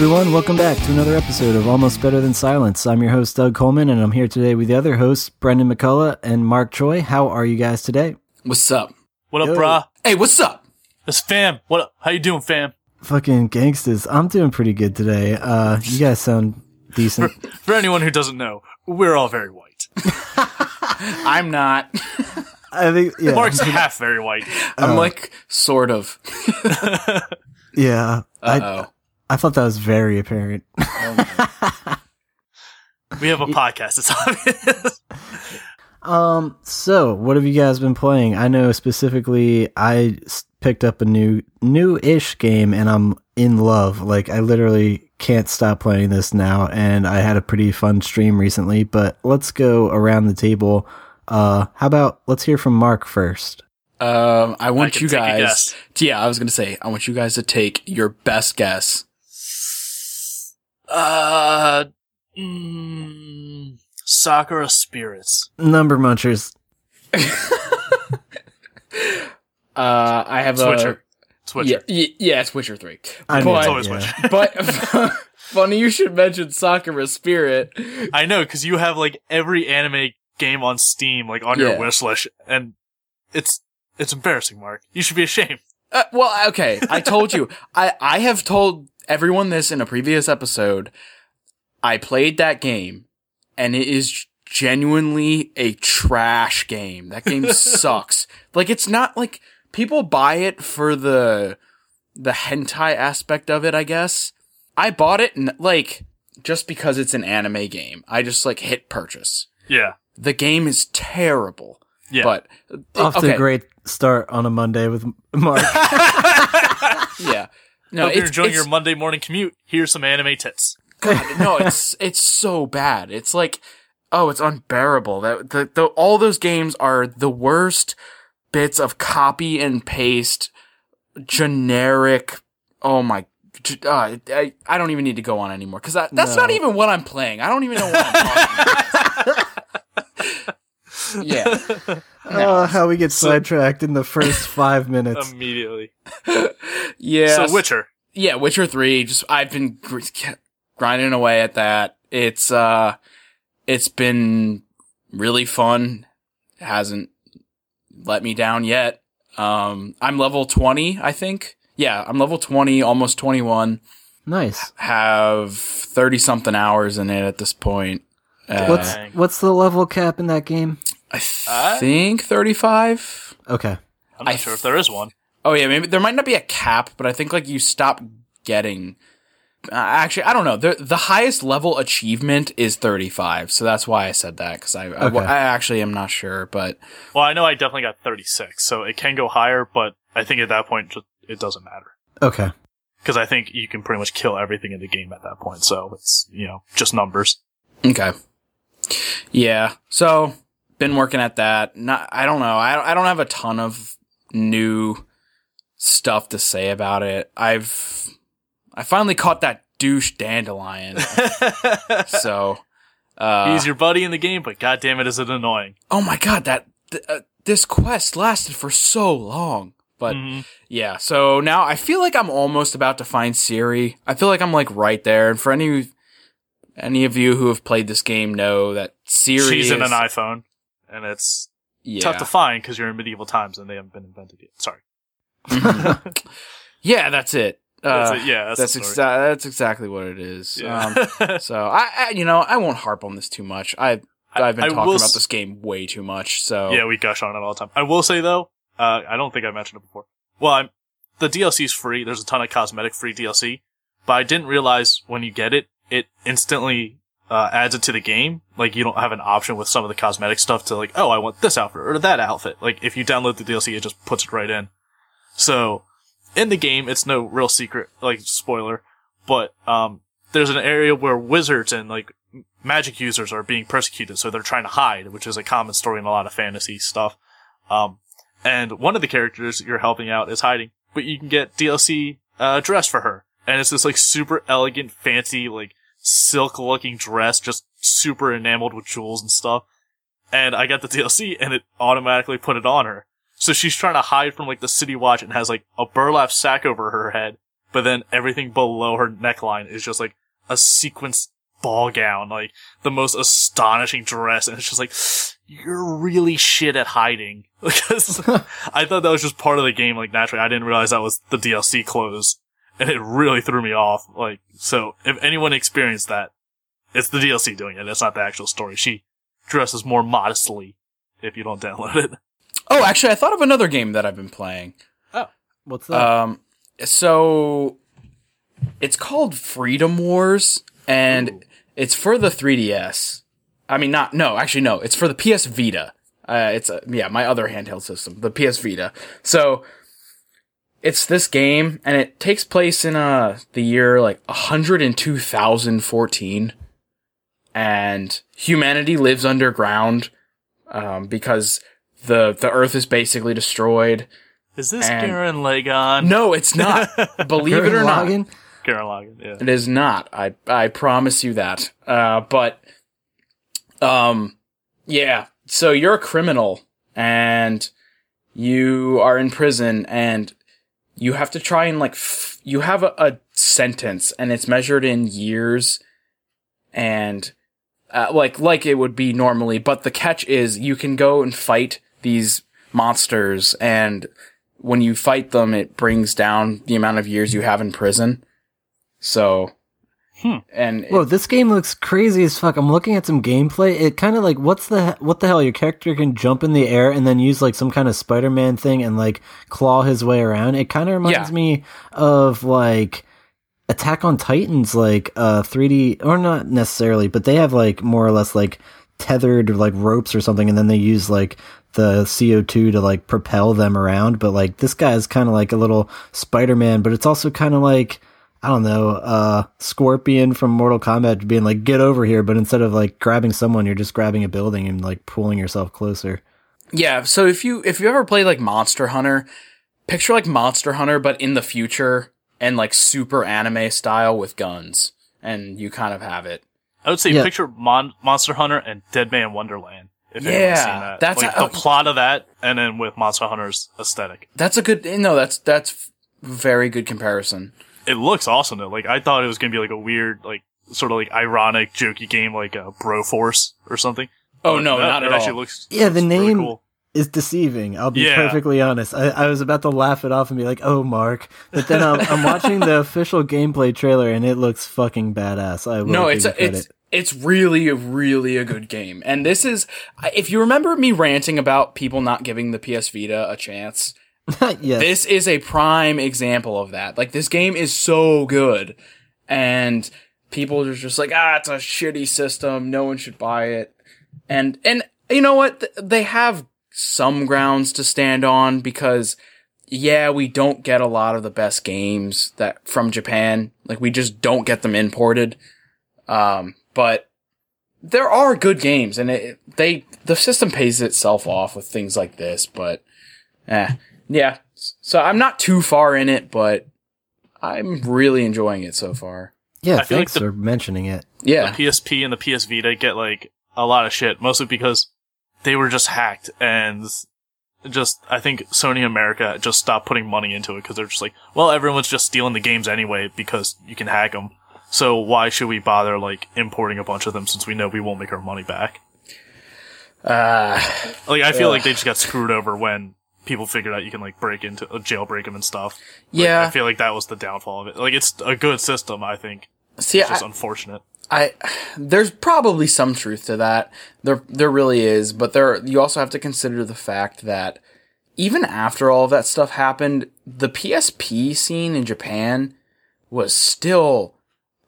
Hey everyone, welcome back to another episode of Almost Better Than Silence. I'm your host, Doug Coleman, and I'm here today with the other hosts, Brendan McCullough and Mark Troy. How are you guys today? What's up? What up, Yo. brah? Hey, what's up? This fam. What up? How you doing, fam? Fucking gangsters. I'm doing pretty good today. Uh, you guys sound decent. For anyone who doesn't know, we're all very white. I'm not. I think, yeah. Mark's half very white. I'm like sort of. Yeah. I, Uh I thought that was very apparent. oh. We have a podcast. It's obvious. Um, so what have you guys been playing? I know specifically I picked up a new new-ish game and I'm in love. Like I literally can't stop playing this now and I had a pretty fun stream recently, but let's go around the table. Uh, how about let's hear from Mark first. um, I want can you guys. to- yeah, I was gonna say I want you guys to take your best guess. Uh, mm, Sakura Spirits. Number munchers. Uh, I have a Switcher. Switcher. Yeah, y- yeah, it's Witcher three. I but, It's always yeah. Switcher. but funny you should mention Sakura Spirit. I know, because you have like every anime game on Steam, like on your Yeah. wish list, and it's it's embarrassing, Mark. You should be ashamed. Uh, well, okay. I told you. I I have told everyone this in a previous episode. I played that game, and it is genuinely a trash game. That game sucks. Like it's not like people buy it for the the hentai aspect of it. I guess I bought it and like just because it's an anime game. I just like hit purchase. Yeah. The game is terrible. Yeah. But Off to a great start on a Monday with Mark. yeah. No, Hope you're enjoying your Monday morning commute. Here's some anime tits. God, no, it's it's so bad. It's like, oh, it's unbearable. That the, the all those games are the worst bits of copy and paste, generic. Oh my, uh, I I don't even need to go on anymore because that, that's No. not even what I'm playing. I don't even know what I'm talking about. yeah, oh, how we get sidetracked in the first five minutes. Immediately. yeah. So Witcher. yeah, Witcher 3, just I've been gr- grinding away at that. It's uh it's been really fun. It hasn't let me down yet. Um I'm level 20, I think. Yeah, I'm level 20, almost 21. nice. Have 30 something hours in it at this point. Uh, What's what's the level cap in that game? I Uh? think 35. Okay. I'm not I sure if there is one. Oh yeah, maybe there might not be a cap, but I think like you stop getting. Uh, actually, I don't know. The the highest level achievement is 35, so that's why I said that because I, I Okay. I actually am not sure, but Well, I know I definitely got 36, so it can go higher, but I think at that point ju- it doesn't matter. Okay. Because I think you can pretty much kill everything in the game at that point, so it's, you know, just numbers. okay. Yeah, so been working at that. Not I don't know. I I don't have a ton of new stuff to say about it. I've I finally caught that douche dandelion, so. Uh, He's your buddy in the game, but goddamn it, is it annoying. oh my god, that th- uh, this quest lasted for so long. But Mhm. yeah, so now I feel like I'm almost about to find Siri. I feel like I'm like right there. And for any any of you who have played this game know that Siri She's in is, an iPhone, and it's yeah. tough to find because you're in medieval times and they haven't been invented yet. Sorry. yeah, that's it. That's Uh, it. Yeah, that's, that's exa- that's exactly what it is. Yeah. Um, so I, I, you know, I won't harp on this too much. I I've been I talking about s- this game way too much. So Yeah, we gush on it all the time. I will say though, uh, I don't think I mentioned it before. Well, I'm, the DLC is free. There's a ton of cosmetic free DLC, but I didn't realize when you get it, it instantly uh, adds it to the game. Like you don't have an option with some of the cosmetic stuff to like, oh, I want this outfit or that outfit. Like if you download the DLC, it just puts it right in. So in the game, it's no real secret, like spoiler, but um, there's an area where wizards and like magic users are being persecuted, so they're trying to hide, which is a common story in a lot of fantasy stuff. Um, and one of the characters you're helping out is hiding, but you can get DLC uh, dress for her, and it's this like super elegant, fancy, like silk looking dress, just super enameled with jewels and stuff. And I got the DLC, and it automatically put it on her. So she's trying to hide from like the city watch and has like a burlap sack over her head but then everything below her neckline is just like a sequenced ball gown, like the most astonishing dress, and it's just like you're really shit at hiding because I thought that was just part of the game. Like naturally, I didn't realize that was the DLC clothes, and it really threw me off. Like so, if anyone experienced that, it's the DLC doing it. It's not the actual story. She dresses more modestly if you don't download it. Oh, actually, I thought of another game that I've been playing. Oh, what's that? Um, so it's called Freedom Wars, and it's for the 3DS. I mean, not no, actually no, it's for the PS Vita. Uh, it's a, yeah, my other handheld system, the PS Vita. So it's this game, and it takes place in uh the year like 102,014, and humanity lives underground um, because the the Earth is basically destroyed. Is this And- Gurren Lagann? No, it's not. Believe it or not. Gurren Lagann? Gurren Lagann. Yeah. It is not. I I promise you that. Uh, but um, yeah. So you're a criminal and you are in prison and you have to try and like f- you have a, a sentence and it's measured in years and uh, like like it would be normally. But the catch is you can go and fight these monsters and when you fight them, it brings down the amount of years you have in prison. So, Hmm. and Whoa, this game looks crazy as fuck. I'm looking at some gameplay. It kind of like what's the what the hell? Your character can jump in the air and then use like some kind of Spider-Man thing and like claw his way around. It kind of reminds Yeah. me of like Attack on Titans, like uh 3D or not necessarily, but they have like more or less like tethered like ropes or something, and then they use like the CO2 to like propel them around. But like this guy is kind of like a little Spider-Man, but it's also kind of like I don't know, uh, Scorpion from Mortal Kombat being like, get over here, but instead of like grabbing someone, you're just grabbing a building and like pulling yourself closer. yeah. So if you if you ever played like Monster Hunter, picture like Monster Hunter, but in the future and like super anime style with guns, and you kind of have it. I would say Yeah. picture Mon- Monster Hunter and Deadman Wonderland. If Yeah, anyone's seen that. that's like how- the plot of that, and then with Monster Hunter's aesthetic. That's a good. No, that's that's very good comparison. It looks awesome though. Like I thought it was gonna be like a weird, like sort of like ironic, jokey game, like uh, Broforce or something. Oh But no, that- not it at actually all. looks Yeah, the looks really name- cool. It's deceiving. I'll be Yeah. perfectly honest. I, I was about to laugh it off and be like, oh, Mark. But then I'm, I'm watching the official gameplay trailer and it looks fucking badass. I will no, it's a, it's it's really a really a good game. And this is if you remember me ranting about people not giving the PS Vita a chance, yes. this is a prime example of that. Like this game is so good and people are just like, "Ah, it's a shitty system. No one should buy it." And and you know what? They have some grounds to stand on because yeah, we don't get a lot of the best games that from Japan. Like we just don't get them imported. Um, but there are good games and it, they, the system pays itself off with things like this, but, eh, yeah. So I'm not too far in it, but I'm really enjoying it so far. yeah, I feel like thanks the- for mentioning it. Yeah. the PSP and the PS Vita get like a lot of shit, mostly because they were just hacked and just I think Sony America just stopped putting money into it because they're just like, well, everyone's just stealing the games anyway because you can hack them. So why should we bother like importing a bunch of them since we know we won't make our money back? Uh, Like I feel Ugh. like they just got screwed over when people figured out you can like break into uh, jailbreak them and stuff. Like, yeah. I feel like that was the downfall of it. Like it's a good system, I think. See, It's I, just unfortunate. I there's probably some truth to that. There there really is, but there you also have to consider the fact that even after all of that stuff happened, the PSP scene in Japan was still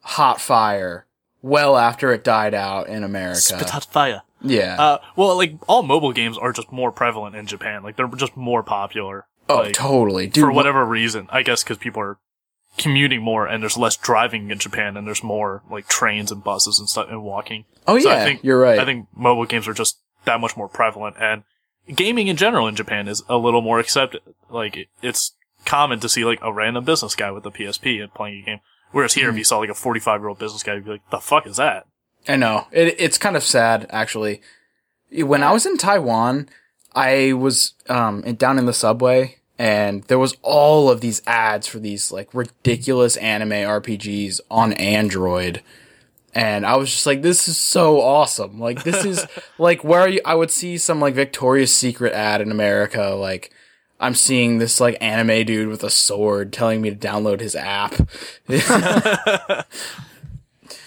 hot fire well after it died out in America. Spit hot fire. Yeah. Uh, well, like all mobile games are just more prevalent in Japan. Like they're just more popular. oh, like, totally. Dude, for wh- whatever reason. I guess because people are commuting more and there's less driving in Japan and there's more like trains and buses and stuff and walking. Oh So yeah, I think you're right. I think mobile games are just that much more prevalent and gaming in general in Japan is a little more accepted. Like it's common to see like a random business guy with a PSP and playing a game. Whereas here, if you saw like a 45 year old business guy, you'd be like, the fuck is that? I know. It, it's kind of sad, actually. When I was in Taiwan, I was um in- down in the subway, and there was all of these ads for these like ridiculous anime RPGs on Android. And I was just like, this is so awesome. Like, this is like where you, I would see some like Victoria's Secret ad in America. Like, I'm seeing this like anime dude with a sword telling me to download his app.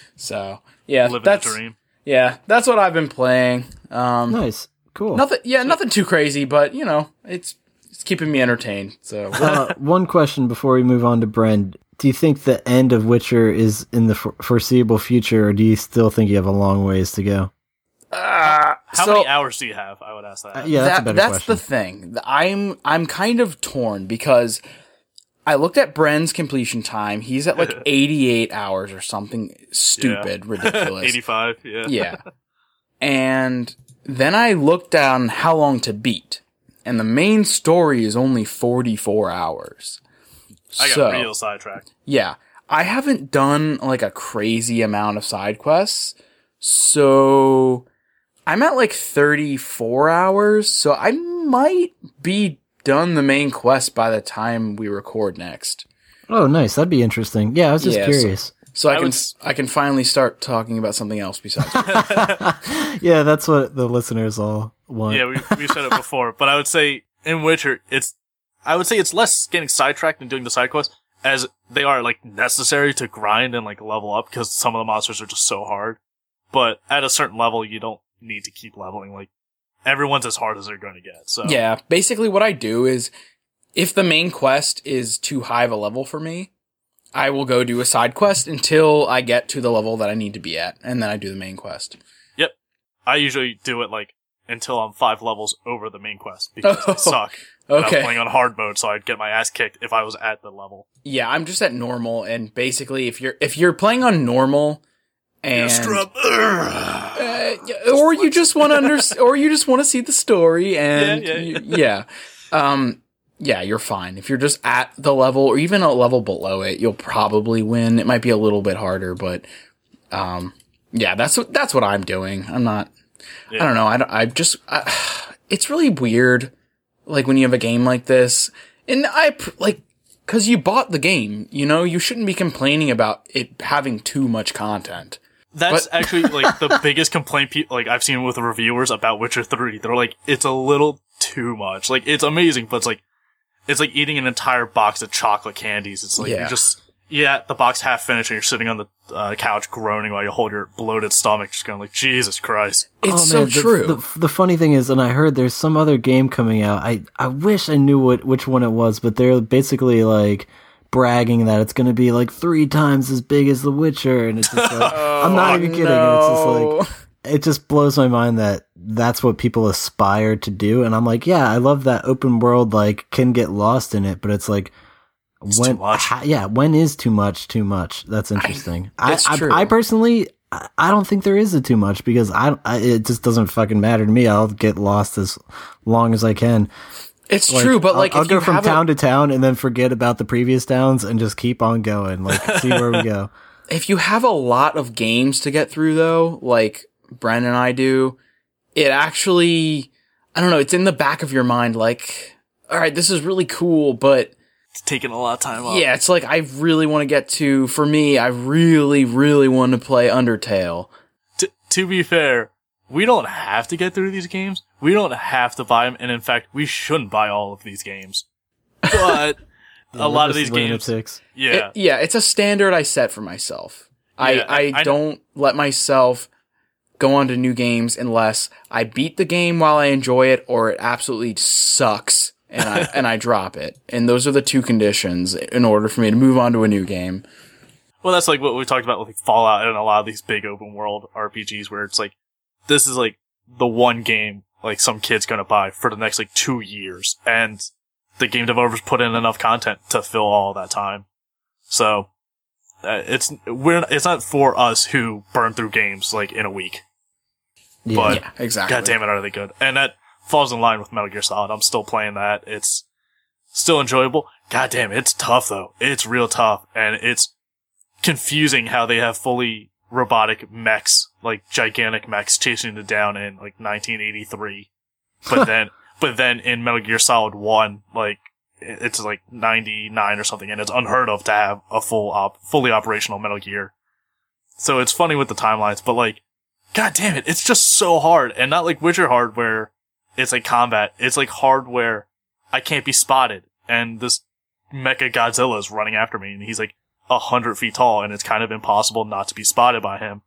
so, yeah, Living that's, the dream. yeah, that's what I've been playing. Um, Nice. Cool. nothing, yeah, nothing too crazy, but you know, it's, it's keeping me entertained. So, uh, one question before we move on to Bren. Do you think the end of Witcher is in the for- foreseeable future, or do you still think you have a long ways to go? uh, How so- many hours do you have? I would ask that. Uh, yeah, that's that- a better that's question. the thing. I'm I'm kind of torn because I looked at Bren's completion time. He's at like 88 hours or something stupid, ridiculous. 85, yeah. yeah. And then I looked down how long to beat, and the main story is only 44 hours. I got so, real sidetracked. yeah, I haven't done like a crazy amount of side quests, so I'm at like 34 hours, so I might be done the main quest by the time we record next. Oh, nice. That'd be interesting. Yeah, I was just Yeah, curious. So I, I can would s- I can finally start talking about something else besides. yeah, that's what the listeners all want. Yeah, we we said it before, but I would say in Witcher, it's I would say it's less getting sidetracked and doing the side quests as they are like necessary to grind and like level up because some of the monsters are just so hard. But at a certain level, you don't need to keep leveling. Like everyone's as hard as they're going to get. So Yeah, basically what I do is if the main quest is too high of a level for me, I will go do a side quest until I get to the level that I need to be at, and then I do the main quest. Yep, I usually do it like until I'm five levels over the main quest because I Oh, suck. And I'm Okay. playing on hard mode, so I'd get my ass kicked if I was at the level. Yeah, I'm just at normal, and basically if you're if you're playing on normal and uh, yeah, or you just want to under or you just want to see the story and Yeah, yeah, you- yeah. Um yeah, you're fine. If you're just at the level or even a level below it, you'll probably win. It might be a little bit harder, but um yeah, that's what that's what I'm doing. I'm not Yeah. I don't know. I don't, I just I, it's really weird like when you have a game like this and I like cuz you bought the game, you know, you shouldn't be complaining about it having too much content. That's But- actually like the biggest complaint pe- like I've seen with the reviewers about Witcher 3. They're like, it's a little too much. Like, it's amazing, but it's like, it's like eating an entire box of chocolate candies. It's like, Yeah. you just, yeah, the box half finished and you're sitting on the uh, couch groaning while you hold your bloated stomach, just going like, Jesus Christ. It's Oh, so man, the- true. The, the funny thing is, and I heard there's some other game coming out. I, I wish I knew what which one it was, but they're basically like bragging that it's going to be like three times as big as The Witcher, and it's just like I'm not even oh, kidding. And it's just like it just blows my mind that that's what people aspire to do, and I'm like, yeah, I love that open world. Like, can get lost in it, but it's like. when too much. ha- yeah, when is too much too much? That's interesting. I, it's I, true. I personally, I I don't think there is a too much because I, I, it just doesn't fucking matter to me. I'll get lost as long as I can. It's Like, true, but I'll- like I'll, go you from have a- town to town and then forget about the previous towns and just keep on going. Like, see where we go. if you have a lot of games to get through though, like Bren and I do, it actually, I don't know, it's in the back of your mind like, all right, this is really cool, but It's taking a lot of time off. yeah, it's like I really want to get to, for me, I really, really want to play Undertale. T- to be fair, we don't have to get through these games. We don't have to buy them, and in fact, we shouldn't buy all of these games. But a lot of these games, lunatics. yeah, It- yeah, it's a standard I set for myself. I, Yeah, I, I- I- don't let myself go on to new games unless I beat the game while I enjoy it or it absolutely sucks and I and I drop it. And those are the two conditions in order for me to move on to a new game. Well, that's like what we talked about with like Fallout and a lot of these big open world RPGs where it's like, this is like the one game like some kid's gonna buy for the next like two years. And the game developers put in enough content to fill all that time. So, uh, it's, we're, it's not for us who burn through games like in a week. Yeah. But- Yeah, exactly. God damn it, are they good? And that falls in line with Metal Gear Solid. I'm still playing that. It's still enjoyable. God damn, it's tough though. It's real tough. And it's confusing how they have fully robotic mechs, like gigantic mechs chasing it down in like 1983. But then, but then in Metal Gear Solid 1, like, it's like 99 or something, and it's unheard of to have a full op, fully operational Metal Gear. So it's funny with the timelines, but like, god damn it, it's just so hard, and not like Witcher hard where it's like combat. It's like hardware. I can't be spotted, and this Mecha Godzilla is running after me, and he's like a hundred feet tall, and it's kind of impossible not to be spotted by him.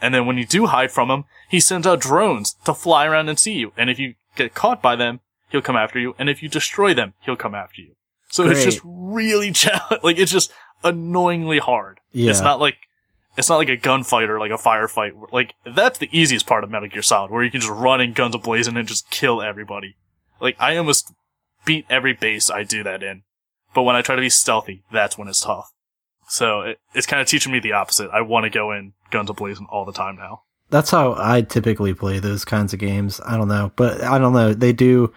And then when you do hide from him, he sends out drones to fly around and see you. And if you get caught by them, he'll come after you. And if you destroy them, he'll come after you. So it's just really challenge. Like it's just annoyingly hard. Yeah. It's not like it's not like a gunfight or like a firefight. Like that's the easiest part of Metal Gear Solid, where you can just run in guns ablazing and just kill everybody. Like I almost beat every base I do that in, but when I try to be stealthy, that's when it's tough. So it, it's kind of teaching me the opposite. I want to go in guns a blazing all the time now. That's how I typically play those kinds of games. I don't know, but I don't know. They do.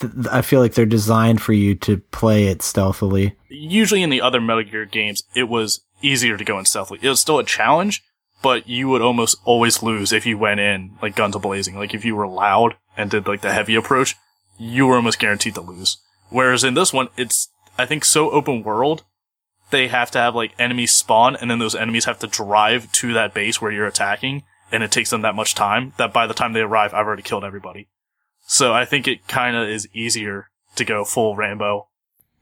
Th- I feel like they're designed for you to play it stealthily. Usually in the other Metal Gear games, it was easier to go in stealthily. It was still a challenge, but you would almost always lose if you went in like guns a blazing. Like if you were loud and did like the heavy approach, you were almost guaranteed to lose. Whereas in this one, it's I think so open world. They have to have like enemies spawn, and then those enemies have to drive to that base where you're attacking, and it takes them that much time that by the time they arrive, I've already killed everybody. So I think it kind of is easier to go full Rambo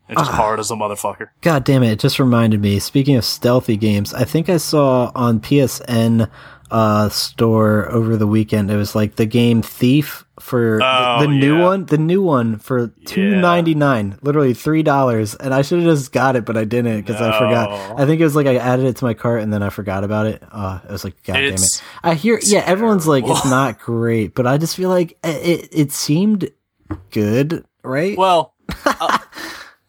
and just Ah. hard as a motherfucker. God damn it! It just reminded me. Speaking of stealthy games, I think I saw on PSN uh, store over the weekend. It was like the game Thief for the- Oh, the, new yeah. one. The new one for two ninety nine, literally three dollars. And I should have just got it, but I didn't because I forgot. I think it was like I added it to my cart and then I forgot about it. Uh, it was like God damn it! I hear, yeah, everyone's like it's not great, but I just feel like it. It, it seemed good, right? Well, uh,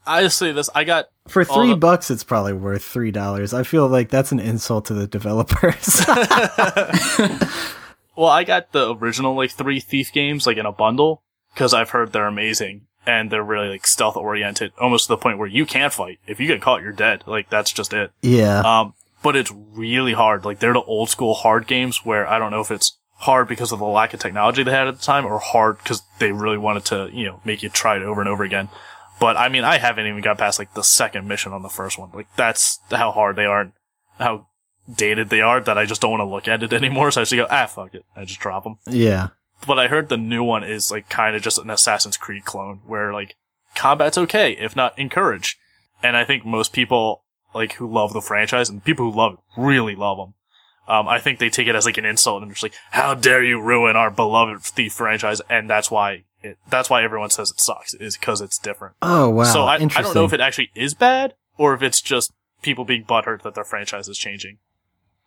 I just say this. I got For three the- bucks, it's probably worth three dollars. I feel like that's an insult to the developers. well, I got the original like three Thief games like in a bundle because I've heard they're amazing and they're really like stealth oriented, almost to the point where you can't fight. If you get caught, you're dead. Like that's just it. yeah, Um, but it's really hard. Like they're the old school hard games where I don't know if it's hard because of the lack of technology they had at the time or hard because they really wanted to, you know, make you try it over and over again. But I mean, I haven't even got past like the second mission on the first one. Like that's how hard they are, and how dated they are that I just don't want to look at it anymore. So I just go, ah, fuck it. I just drop them. yeah, But I heard the new one is like kind of just an Assassin's Creed clone where like combat's okay, if not encouraged. And I think most people like who love the franchise and people who love it really love them. Um, I think they take it as like an insult and just like, how dare you ruin our beloved Thief franchise? And that's why it, that's why everyone says it sucks is because it's different. Oh wow, so I, I don't know if it actually is bad or if it's just people being butthurt that their franchise is changing.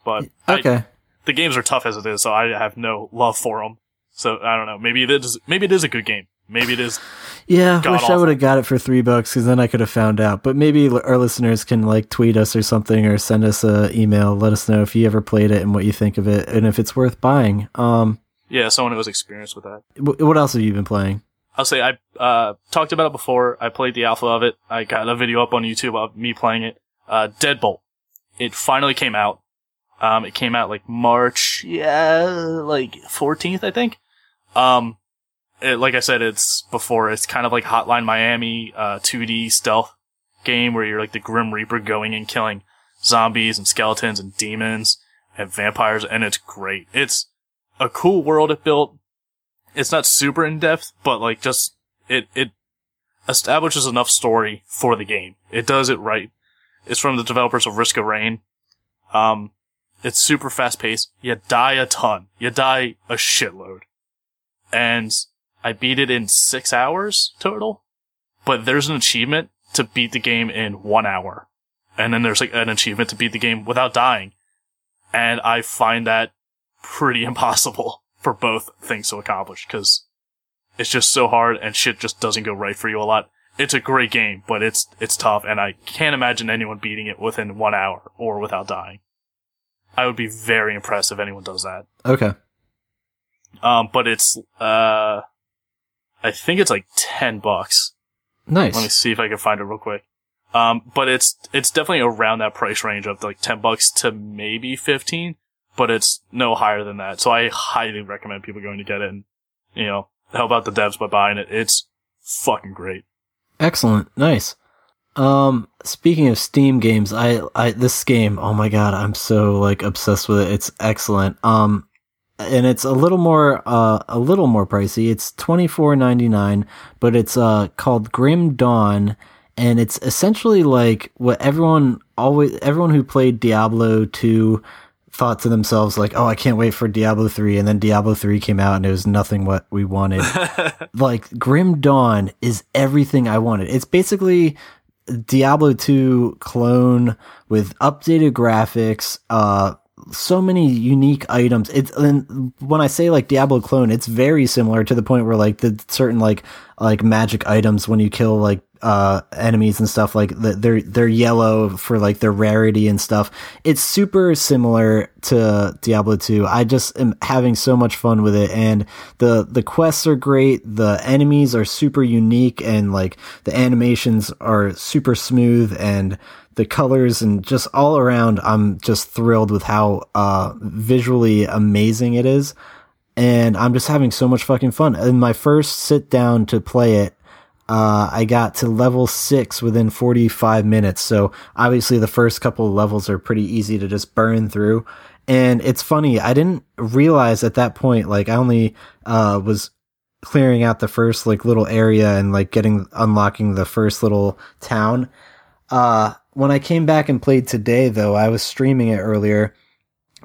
But I, okay, the games are tough as it is, so I have no love for them. So I don't know. Maybe it is. Maybe it is a good game. Maybe it is. yeah. God wish I would have got it for three bucks because then I could have found out. But maybe our listeners can like tweet us or something or send us a email. Let us know if you ever played it and what you think of it and if it's worth buying. Um, Yeah, someone who has experience with that. wh- what else have you been playing? I'll say I uh, talked about it before. I played the alpha of it. I got a video up on YouTube of me playing it. Uh, Deadbolt. It finally came out. Um, it came out like March, yeah, like 14th, I think. Um, it, like I said, it's before, it's kind of like Hotline Miami, uh, 2D stealth game where you're like the Grim Reaper going and killing zombies and skeletons and demons and vampires, and it's great. It's a cool world it built. It's not super in depth, but like just, it, it establishes enough story for the game. It does it right. It's from the developers of Risk of Rain. Um, it's super fast paced. You die a ton. You die a shitload. And I beat it in six hours total. But there's an achievement to beat the game in one hour. And then there's like an achievement to beat the game without dying. And I find that pretty impossible for both things to accomplish because it's just so hard and shit just doesn't go right for you a lot. It's a great game, but it's, it's tough and I can't imagine anyone beating it within one hour or without dying. I would be very impressed if anyone does that. Okay, Um, but it's, uh, I think it's like 10 bucks. nice. Let me see if I can find it real quick. Um, but it's, it's definitely around that price range of like 10 bucks to maybe 15, but it's no higher than that. So I highly recommend people going to get it and, you know, help out the devs by buying it. It's fucking great. Excellent. Nice. Um, speaking of Steam games, I, I, this game, oh my god, I'm so like obsessed with it. It's excellent. Um, and it's a little more, uh, a little more pricey. It's twenty four ninety nine, but it's uh called Grim Dawn, and it's essentially like what everyone always, everyone who played Diablo two thought to themselves like, "Oh, I can't wait for Diablo 3." And then Diablo 3 came out and it was nothing what we wanted. like Grim Dawn is everything I wanted. It's basically Diablo 2 clone with updated graphics, uh so many unique items. It's and when I say like Diablo clone, it's very similar to the point where like the certain like like magic items when you kill like uh enemies and stuff like the, they're they're yellow for like their rarity and stuff. It's super similar to Diablo 2. I just am having so much fun with it and the the quests are great, the enemies are super unique and like the animations are super smooth and the colors and just all around I'm just thrilled with how uh visually amazing it is and I'm just having so much fucking fun. In my first sit down to play it, uh, I got to level six within 45 minutes. So obviously the first couple of levels are pretty easy to just burn through. And it's funny, I didn't realize at that point, like I only, uh, was clearing out the first like little area and like getting, unlocking the first little town. Uh, when I came back and played today though, I was streaming it earlier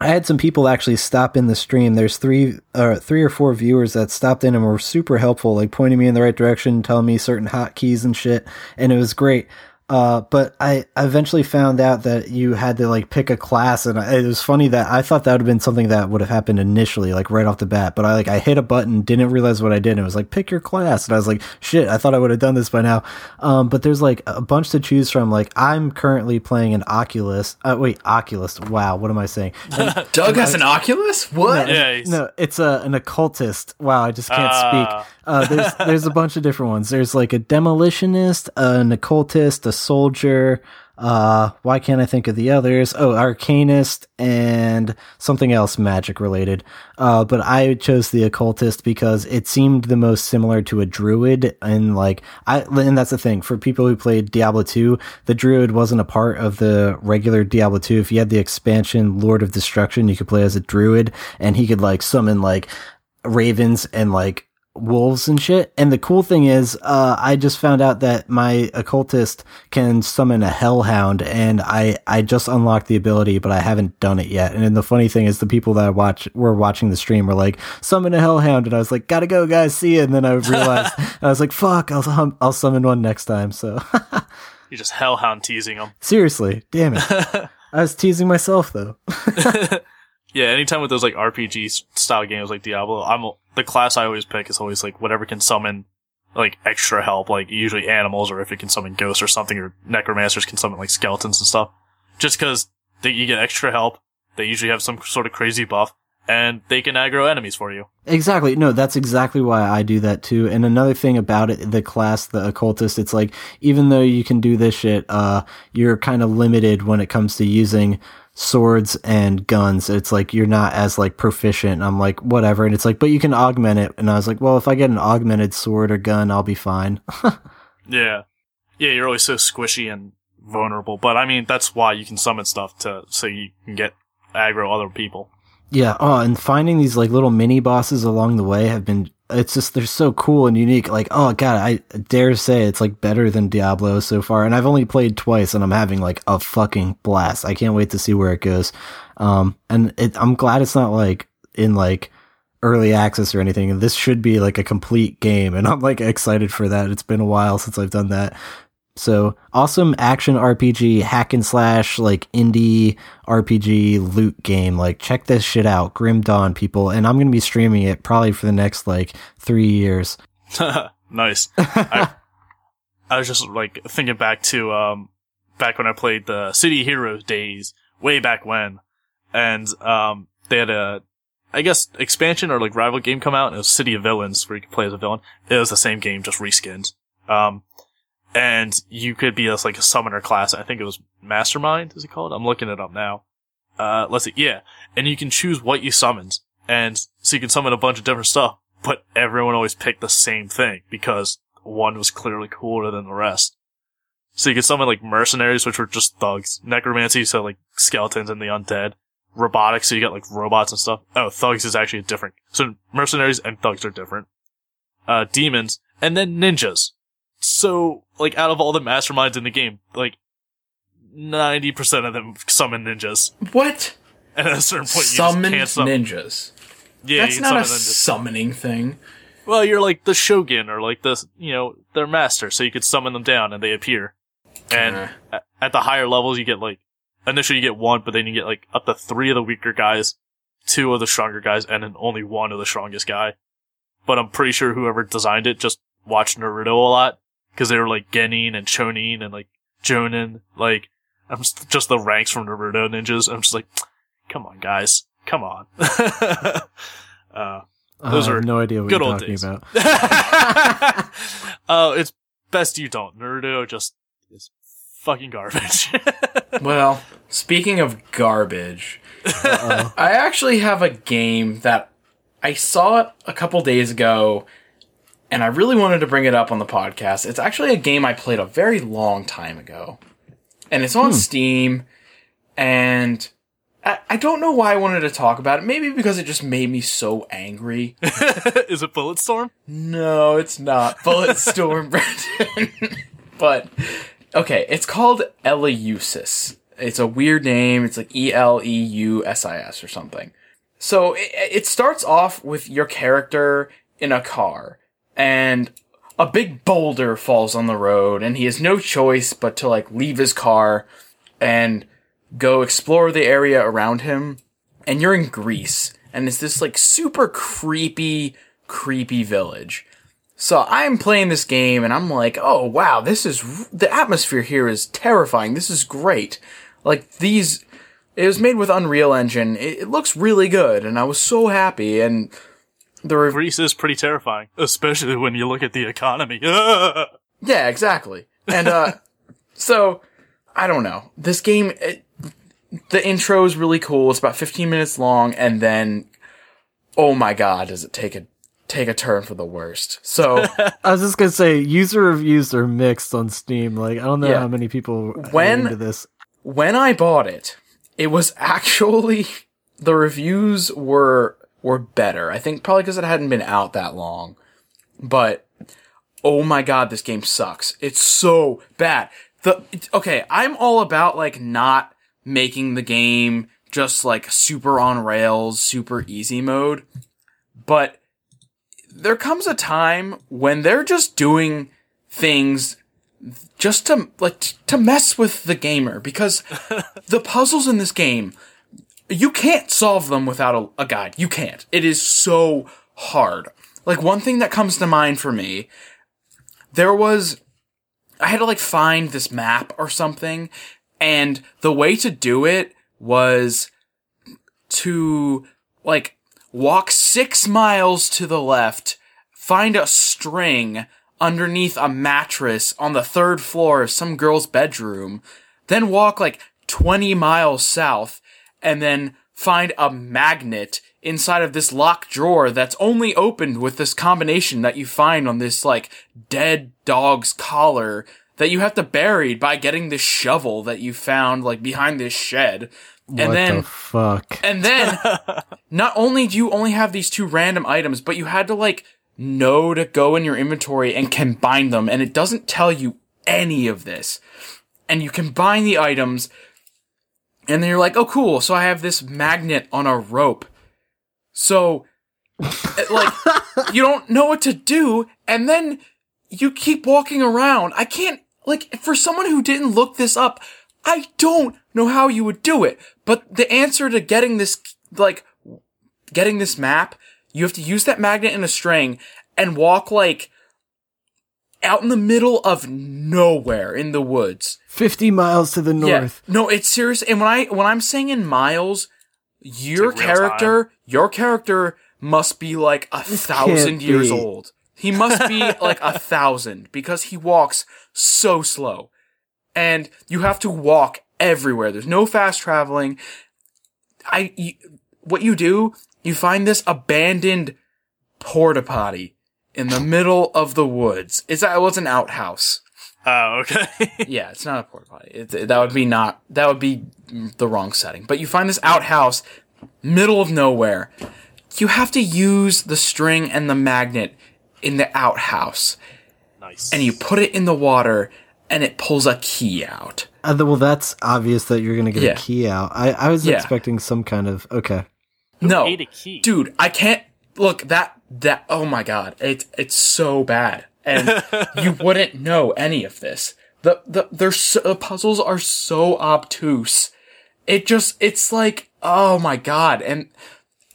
I had some people actually stop in the stream. There's three, uh, three or four viewers that stopped in and were super helpful, like pointing me in the right direction, telling me certain hotkeys and shit, and it was great. Uh, but I eventually found out that you had to like pick a class, and it was funny that I thought that would have been something that would have happened initially, like right off the bat. But I like I hit a button, didn't realize what I did, and it was like pick your class, and I was like, shit, I thought I would have done this by now. Um, but there's like a bunch to choose from. Like I'm currently playing an Oculus. Uh, wait, Oculus. Wow, what am I saying? And, Doug has an Oculus. What? no, Yeah, no, it's a an occultist. Wow, I just can't Ah. speak. Uh, there's there's a bunch of different ones. There's like a demolitionist, an occultist, a soldier. Uh, why can't I think of the others? Oh, arcanist and something else magic related. Uh, but I chose the occultist because it seemed the most similar to a druid. And like, I, and that's the thing for people who played Diablo 2, the druid wasn't a part of the regular Diablo 2. If you had the expansion Lord of Destruction, you could play as a druid and he could like summon like ravens and like wolves and shit. And the cool thing is, uh, I just found out that my occultist can summon a hellhound and I, I just unlocked the ability, but I haven't done it yet. And then the funny thing is the people that I watch were watching the stream were like, summon a hellhound. And I was like, gotta go guys, see you. And then I realized, I was like, fuck, I'll, hum- I'll summon one next time. So You're just hellhound teasing them. seriously, damn it. I was teasing myself though. Yeah, anytime with those like RPG style games like Diablo, I'm the class I always pick is always like whatever can summon like extra help, like usually animals or if it can summon ghosts or something, or necromancers can summon like skeletons and stuff. Just because you get extra help, they usually have some sort of crazy buff, and they can aggro enemies for you. Exactly. No, that's exactly why I do that too. And another thing about it, the class, the occultist, it's like, even though you can do this shit, uh, you're kind of limited when it comes to using swords and guns. It's like, you're not as like proficient. And I'm like, whatever. And it's like, but you can augment it. And I was like, well, if I get an augmented sword or gun, I'll be fine. Yeah. Yeah, you're always so squishy and vulnerable, but I mean, that's why you can summon stuff to, so you can get aggro other people. Yeah. Oh, and finding these like little mini bosses along the way have been, it's just, they're so cool and unique. Like, oh God, I dare say it's like better than Diablo so far. And I've only played twice and I'm having like a fucking blast. I can't wait to see where it goes. Um, and it, I'm glad it's not like in like early access or anything. And this should be like a complete game. And I'm like excited for that. It's been a while since I've done that. So awesome action RPG, hack and slash, like indie RPG loot game. Like check this shit out, Grim Dawn, people. And I'm gonna be streaming it probably for the next like three years. nice. I, I was just like thinking back to um back when I played the City Heroes days, way back when, and um they had a I guess expansion or like rival game come out. And it was City of Villains where you could play as a villain. It was the same game, just reskinned. Um, and you could be like a summoner class. I think it was Mastermind. Is it called? I'm looking it up now. Uh, let's see. Yeah, and you can choose what you summoned, and so you can summon a bunch of different stuff. But everyone always picked the same thing because one was clearly cooler than the rest. So you could summon like mercenaries, which were just thugs. Necromancy, so like skeletons and the undead. Robotics, so you got like robots and stuff. Oh, thugs is actually different. So mercenaries and thugs are different. Uh, demons, and then ninjas. So, like, out of all the masterminds in the game, like, 90% of them summon ninjas. What? And at a certain point, you Summon can't summon. ninjas. Yeah, That's you not can a ninjas. summoning thing. Well, you're like the shogun or like the, you know, their master, so you could summon them down and they appear. And Uh. at the higher levels, you get like, initially you get one, but then you get like up to three of the weaker guys, two of the stronger guys, and then only one of the strongest guy. But I'm pretty sure whoever designed it just watched Naruto a lot, because they were like Genin and Chunin and like Jonin, like, I'm just, just the ranks from Naruto ninjas. I'm just like, come on guys, come on. uh, Those I are have no idea what good you're old talking days. about. Oh, it's best you don't. Naruto just is fucking garbage. Well, speaking of garbage, I actually have a game that I saw it a couple days ago, and I really wanted to bring it up on the podcast. It's actually a game I played a very long time ago, and it's on hmm. Steam, and I, I don't know why I wanted to talk about it. Maybe because it just made me so angry. is it Bulletstorm? No, it's not Bulletstorm, Brendan. but okay, it's called Eleusis. It's a weird name. It's like E L E U S I S or something. So it, it starts off with your character in a car, and a big boulder falls on the road, and he has no choice but to like leave his car and go explore the area around him. And you're in Greece, and it's this like super creepy, creepy village. So I'm playing this game and I'm like, oh wow, this is, the atmosphere here is terrifying. This is great. Like these, it was made with Unreal Engine. It, it looks really good and I was so happy and the, rev- Greece is pretty terrifying, especially when you look at the economy. yeah, exactly. And, uh, so, I don't know. This game, it, the intro is really cool. It's about 15 minutes long and then, oh my god, does it take a, take a turn for the worst. So, I was just gonna say user reviews are mixed on Steam. Like I don't know Yeah. how many people are When- into this. when I bought it, it was actually the reviews were were better. I think probably because it hadn't been out that long. But oh my god, this game sucks. It's so bad. The okay, I'm all about like not making the game just like super on rails, super easy mode. But there comes a time when they're just doing things just to like to mess with the gamer because the puzzles in this game you can't solve them without a, a guide. You can't. It is so hard. Like one thing that comes to mind for me, there was I had to like find this map or something and the way to do it was to like walk 6 miles to the left, find a string underneath a mattress on the third floor of some girl's bedroom, then walk like 20 miles south, and then find a magnet inside of this locked drawer that's only opened with this combination that you find on this like dead dog's collar that you have to bury by getting this shovel that you found like behind this shed. And what then the fuck? and then, not only do you only have these two random items, but you had to like know to go in your inventory and combine them, and it doesn't tell you any of this. And you combine the items, and then you're like, oh cool, so I have this magnet on a rope. So, like, you don't know what to do, and then you keep walking around. I can't, like, for someone who didn't look this up, I don't know how you would do it. But the answer to getting this, like, getting this map, you have to use that magnet in a string and walk, like, out in the middle of nowhere in the woods. Fifty miles to the north. Yeah. No, it's serious. And when I, when I'm saying in miles, your It's like character, your character must be like a thousand years be. old. He must be like a thousand because he walks so slow. And you have to walk everywhere. There's no fast traveling. I, you, what you do, you find this abandoned porta potty in the middle of the woods. It's well, it's an outhouse. Oh, okay. Yeah, it's not a porta potty. It, that would be not. That would be the wrong setting. But you find this outhouse, middle of nowhere. You have to use the string and the magnet in the outhouse, nice. and you put it in the water, and it pulls a key out. Uh, well, that's obvious that you're gonna get Yeah. a key out. I, I was Yeah. expecting some kind of okay. no, ate a key? dude, I can't look that that. Oh my god, it's it's so bad, and you wouldn't know any of this. The the they're so, the puzzles are so obtuse. It just it's like oh my god, and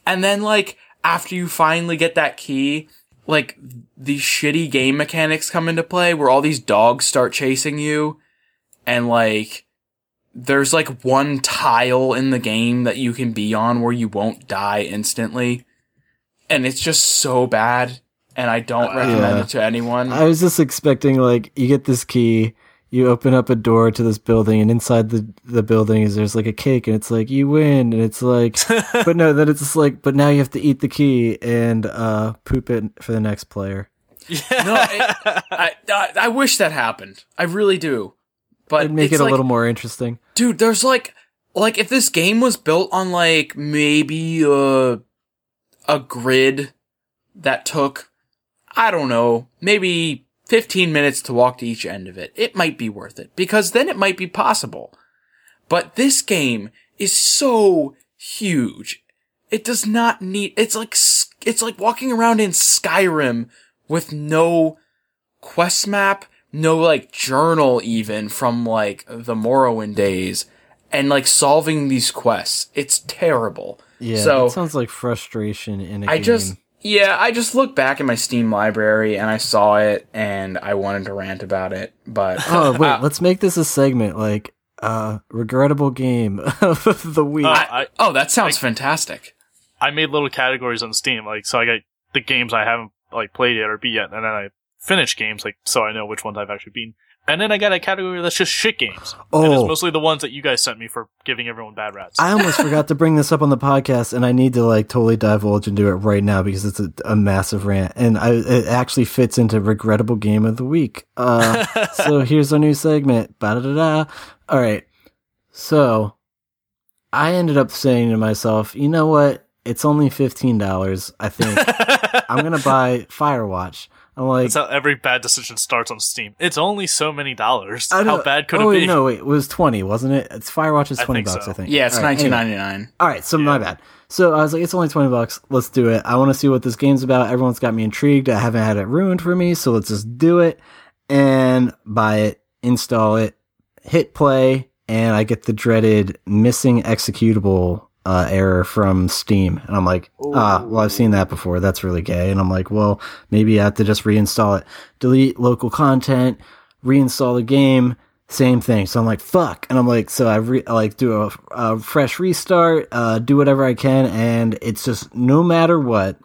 and then like after you finally get that key, like these shitty game mechanics come into play where all these dogs start chasing you, and like there's like one tile in the game that you can be on where you won't die instantly. And it's just so bad. And I don't recommend Yeah. it to anyone. I was just expecting like you get this key, you open up a door to this building, and inside the the building is there's like a cake, and it's like you win, and it's like, but no, then it's just like, but now you have to eat the key and uh poop it for the next player. no, it, I, I I wish that happened. I really do. But It'd make it a like, little more interesting. dude. There's like, like if this game was built on like maybe a a grid that took, I don't know, maybe 15 minutes to walk to each end of it, it might be worth it because then it might be possible. But this game is so huge. It does not need, it's like, it's like walking around in Skyrim with no quest map, no like journal even from like the Morrowind days and like solving these quests. It's terrible. Yeah, So it sounds like frustration in a I game. just yeah, I just looked back in my Steam library and I saw it and I wanted to rant about it, but Oh wait, Uh, let's make this a segment like uh regrettable game of the week. Uh, I- I, oh, that sounds fantastic. I made little categories on Steam, like so I got the games I haven't like played yet or beat yet, and then I finish games, like so I know which ones I've actually beaten. And then I got a category that's just shit games. And it's Oh. mostly the ones that you guys sent me for giving everyone bad rats. I almost forgot to bring this up on the podcast, and I need to like totally divulge and do it right now because it's a, a massive rant, and I, it actually fits into regrettable game of the week. Uh, so here's our new segment. Ba-da-da-da. All right. So I ended up saying to myself, you know what? It's only fifteen dollars. I think I'm gonna buy Firewatch. I'm like, That's how every bad decision starts on Steam. It's only so many dollars. I How don't- bad could oh, it wait, be? No, wait, it was twenty, wasn't it? It's Firewatch is twenty think bucks, so. I think. Yeah, it's All right, 1999. All right, so my bad. So I was like, it's only twenty bucks. Let's do it. I want to see what this game's about. Everyone's got me intrigued. I haven't had it ruined for me, so let's just do it and buy it, install it, hit play, and I get the dreaded missing executable uh, error from Steam. And I'm like, ah, well, I've seen that before. That's really gay. And I'm like, well, maybe I have to just reinstall it, delete local content, reinstall the game. Same thing. So I'm like, fuck. And I'm like, so I re- like do a, a fresh restart, uh, do whatever I can. And it's just no matter what,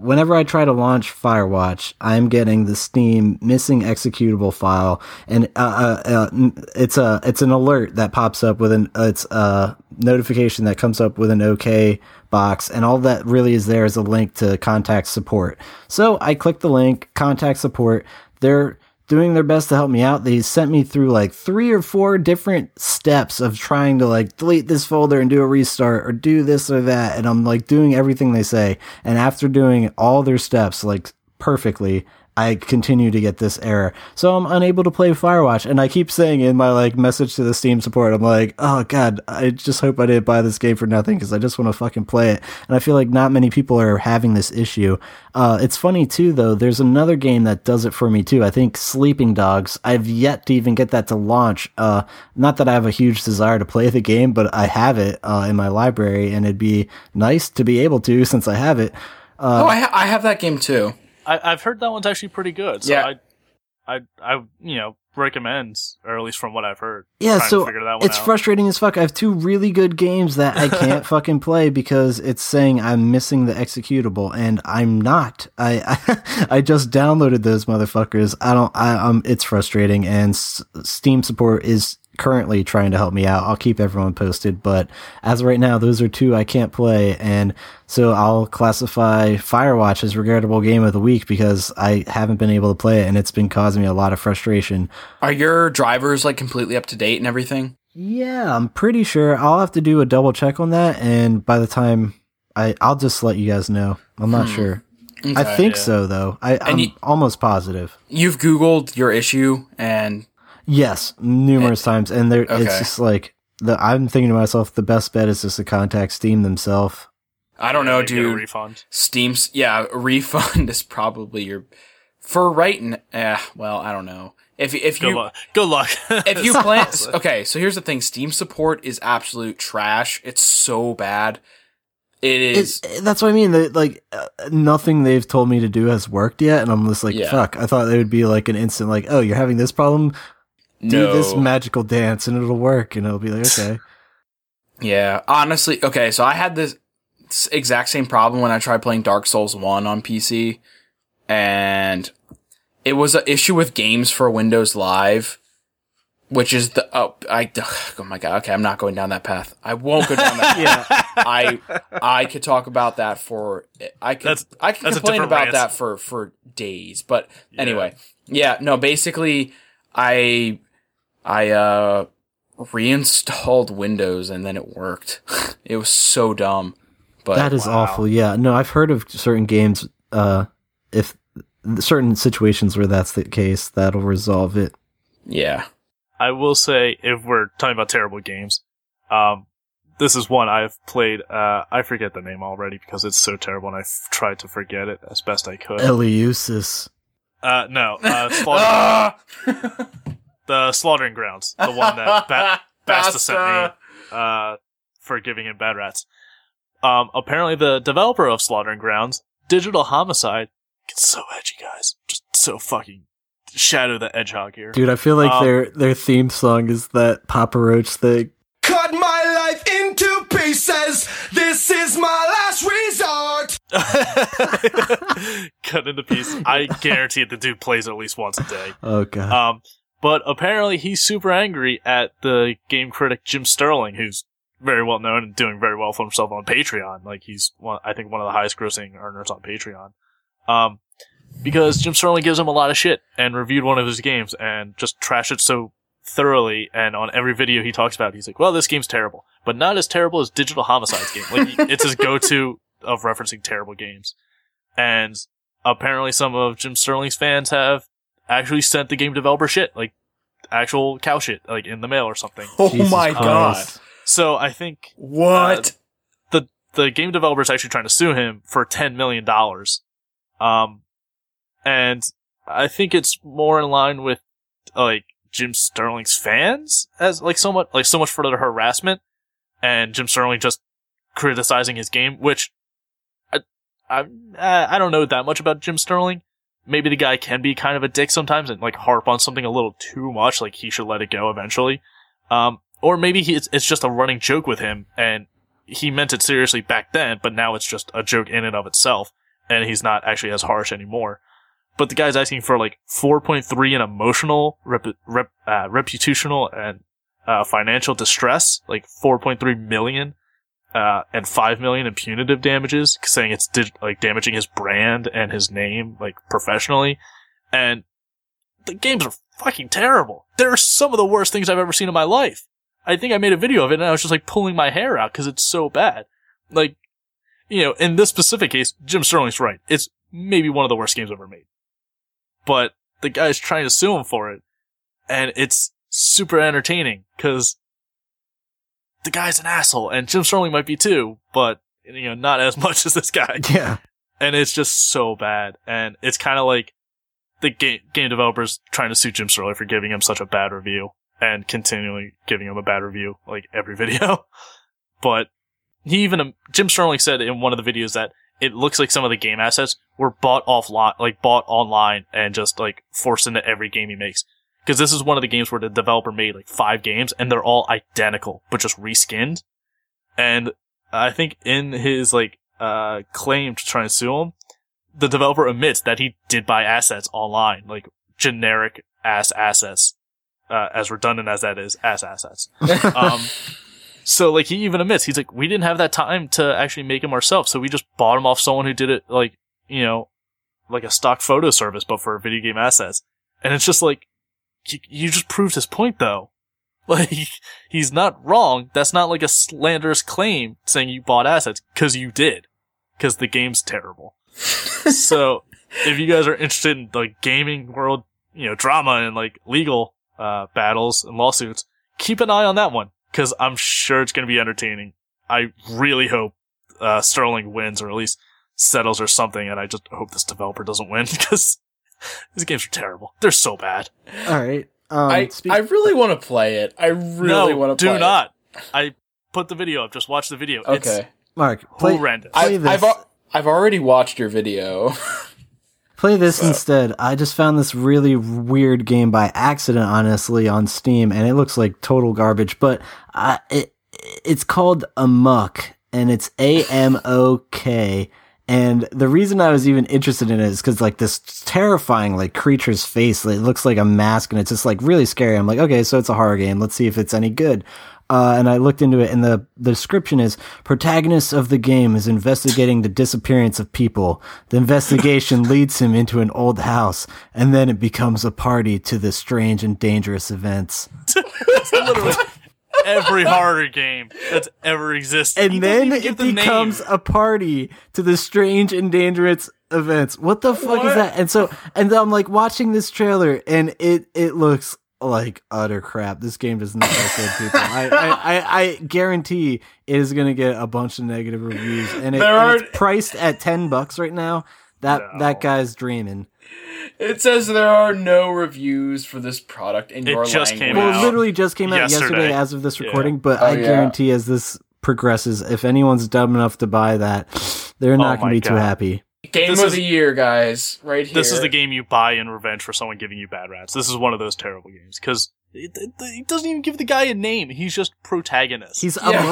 whenever I try to launch Firewatch, I'm getting the Steam missing executable file, and uh, uh, uh, it's a it's an alert that pops up with an uh, it's a notification that comes up with an OK box, and all that really is there is a link to contact support. So I click the link, contact support. They're doing their best to help me out. They sent me through like three or four different steps of trying to like delete this folder and do a restart or do this or that. And I'm like doing everything they say. And after doing all their steps like perfectly, I continue to get this error. So I'm unable to play Firewatch. And I keep saying in my like message to the Steam support, I'm like, oh God, I just hope I didn't buy this game for nothing because I just want to fucking play it. And I feel like not many people are having this issue. Uh, it's funny too, though. There's another game that does it for me too. I think Sleeping Dogs. I've yet to even get that to launch. Uh, not that I have a huge desire to play the game, but I have it uh, in my library, and it'd be nice to be able to since I have it. oh, I, ha- I have that game too. I, I've heard that one's actually pretty good. So Yeah. I, I, I, you know, recommend, or at least from what I've heard. Yeah, so figure that one it's out. frustrating as fuck. I have two really good games that I can't fucking play because it's saying I'm missing the executable, and I'm not. I I, I just downloaded those motherfuckers. I don't. I um. It's frustrating, and S- Steam support is currently trying to help me out. I'll keep everyone posted, but as of right now, those are two I can't play, and so I'll classify Firewatch as regrettable game of the week because I haven't been able to play it, and it's been causing me a lot of frustration. Are your drivers like completely up to date and everything? Yeah, I'm pretty sure. I'll have to do a double check on that, and by the time I, I'll just let you guys know. I'm not hmm. sure. I think yeah. so, though. I, I'm you- almost positive. You've Googled your issue and Yes, numerous times, and there okay. it's just like the. I'm thinking to myself, the best bet is just to contact Steam themselves. I don't know, Maybe dude. refund. Steam's yeah, a refund is probably your for right n- eh, well, I don't know. If if Good you luck. Good luck. if you plan okay, so here's the thing, Steam support is absolute trash. It's so bad. It is It's, that's what I mean. That like uh, nothing they've told me to do has worked yet, and I'm just like, Yeah. fuck. I thought they would be like an instant, like, oh, you're having this problem. Do no. this magical dance, and it'll work, and it'll be like, okay. Yeah, honestly, okay, so I had this exact same problem when I tried playing Dark Souls 1 on PC, and it was an issue with games for Windows Live, which is the, oh, I, oh my god, okay, I'm not going down that path. I won't go down that path. I, I could talk about that for, I could, That's- I could complain about rant. that for, for days, but anyway, yeah, no, basically, I, I, uh, reinstalled Windows and then it worked. it was so dumb. But That is Wow. awful. Yeah. No, I've heard of certain games. Uh, if certain situations where that's the case, that'll resolve it. yeah. I will say, if we're talking about terrible games, um, this is one I've played. Uh, I forget the name already because it's so terrible, and I've tried to forget it as best I could. Eleusis. Uh, no, uh, Slaughter- Ah! the Slaughtering Grounds, the one that ba- Basta sent me uh, for giving him bad rats. Um, apparently, the developer of Slaughtering Grounds, Digital Homicide, gets so edgy, guys. Just so fucking Shadow the Hedgehog here. Dude, I feel like Um, their their theme song is that Papa Roach thing. Cut my life into pieces. This is my last resort. Cut into pieces. I guarantee the dude plays at least once a day. Oh god. Um, but apparently he's super angry at the game critic Jim Sterling, who's very well known and doing very well for himself on Patreon. Like he's one, I think one of the highest grossing earners on Patreon. Um, because Jim Sterling gives him a lot of shit and reviewed one of his games and just trashed it so thoroughly. And on every video he talks about, it, he's like, well, this game's terrible, but not as terrible as Digital Homicide's game. Like it's his go-to of referencing terrible games. And apparently some of Jim Sterling's fans have actually sent the game developer shit, like actual cow shit, like in the mail or something. Oh Jesus my god. So I think What? the the game developer is actually trying to sue him for ten million dollars. Um, and I think it's more in line with like Jim Sterling's fans as like so much like so much for the harassment, and Jim Sterling just criticizing his game, which I I I don't know that much about Jim Sterling. Maybe the guy can be kind of a dick sometimes and like harp on something a little too much, like he should let it go eventually. Um, or maybe he, it's, it's just a running joke with him and he meant it seriously back then, but now it's just a joke in and of itself, and he's not actually as harsh anymore. But the guy's asking for like 4.3 in emotional, rep, rep, uh, reputational, and uh, financial distress, like 4.3 million, uh, and 5 million in punitive damages, saying it's like damaging his brand and his name, like professionally. And the games are fucking terrible. They're some of the worst things I've ever seen in my life. I think I made a video of it and I was just like pulling my hair out because it's so bad. Like, you know, in this specific case, Jim Sterling's right. It's maybe one of the worst games ever made. But the guy's trying to sue him for it. And it's super entertaining because the guy's an asshole and Jim Sterling might be too, but, you know, not as much as this guy Yeah. and it's just so bad. And it's kind of like the game game developers trying to sue Jim Sterling for giving him such a bad review and continually giving him a bad review like every video. but he even um, Jim Sterling said in one of the videos that it looks like some of the game assets were bought offline, like bought online and just like forced into every game he makes. Because this is one of the games where the developer made like five games and they're all identical, but just reskinned. And I think in his like uh claim to try and sue him, the developer admits that he did buy assets online, like generic ass assets. uh, as redundant as that is, as assets. um, so like he even admits, he's like, we didn't have that time to actually make them ourselves, so we just bought them off someone who did it like, you know, like a stock photo service, but for video game assets. And it's just like, you, just proved his point though. Like, he's not wrong. That's not like a slanderous claim saying you bought assets, cause you did. Cause the game's terrible. so, if you guys are interested in like gaming world, you know, drama and like legal, uh, battles and lawsuits, keep an eye on that one. Cause I'm sure it's gonna be entertaining. I really hope, uh, Sterling wins or at least settles or something. And I just hope this developer doesn't win because these games are terrible. They're so bad. All right. Um, I speak- I really want to play it. I really no, want to do play it. not. I put the video up. Just watch the video. It's Okay. Mark, play, horrendous. play I, this. I've al- I've already watched your video. Play this instead. I just found this really weird game by accident, honestly, on Steam, and it looks like total garbage. But uh, it it's called Amok, and it's A M O K. And the reason I was even interested in it is because like this terrifying like creature's face, it looks like a mask, and it's just like really scary. I'm like, okay, so it's a horror game. Let's see if it's any good. Uh, and I looked into it, and the, the description is protagonist of the game is investigating the disappearance of people. The investigation leads him into an old house, and then it becomes a party to the strange and dangerous events. literally every horror game that's ever existed. And He then even it give the name. becomes a party to the strange and dangerous events. What the fuck is that? And so, and I'm like watching this trailer, and it it looks like utter crap. This game does not look good, people. I, I, I, I guarantee it is going to get a bunch of negative reviews, and, it, There and are- it's priced at ten bucks right now. That No. that guy's dreaming. it says there are no reviews for this product in It your just language. came Well, out it literally just came out yesterday, yesterday. as of this Yeah. recording, but Oh, I yeah. guarantee as this progresses, if anyone's dumb enough to buy that, they're not Oh going to my be too happy. Game This of is- the year, guys, right here. this is the game you buy in revenge for someone giving you bad rats. This is one of those terrible games because it, it, it doesn't even give the guy a name. He's just protagonist. He's Yeah, amok.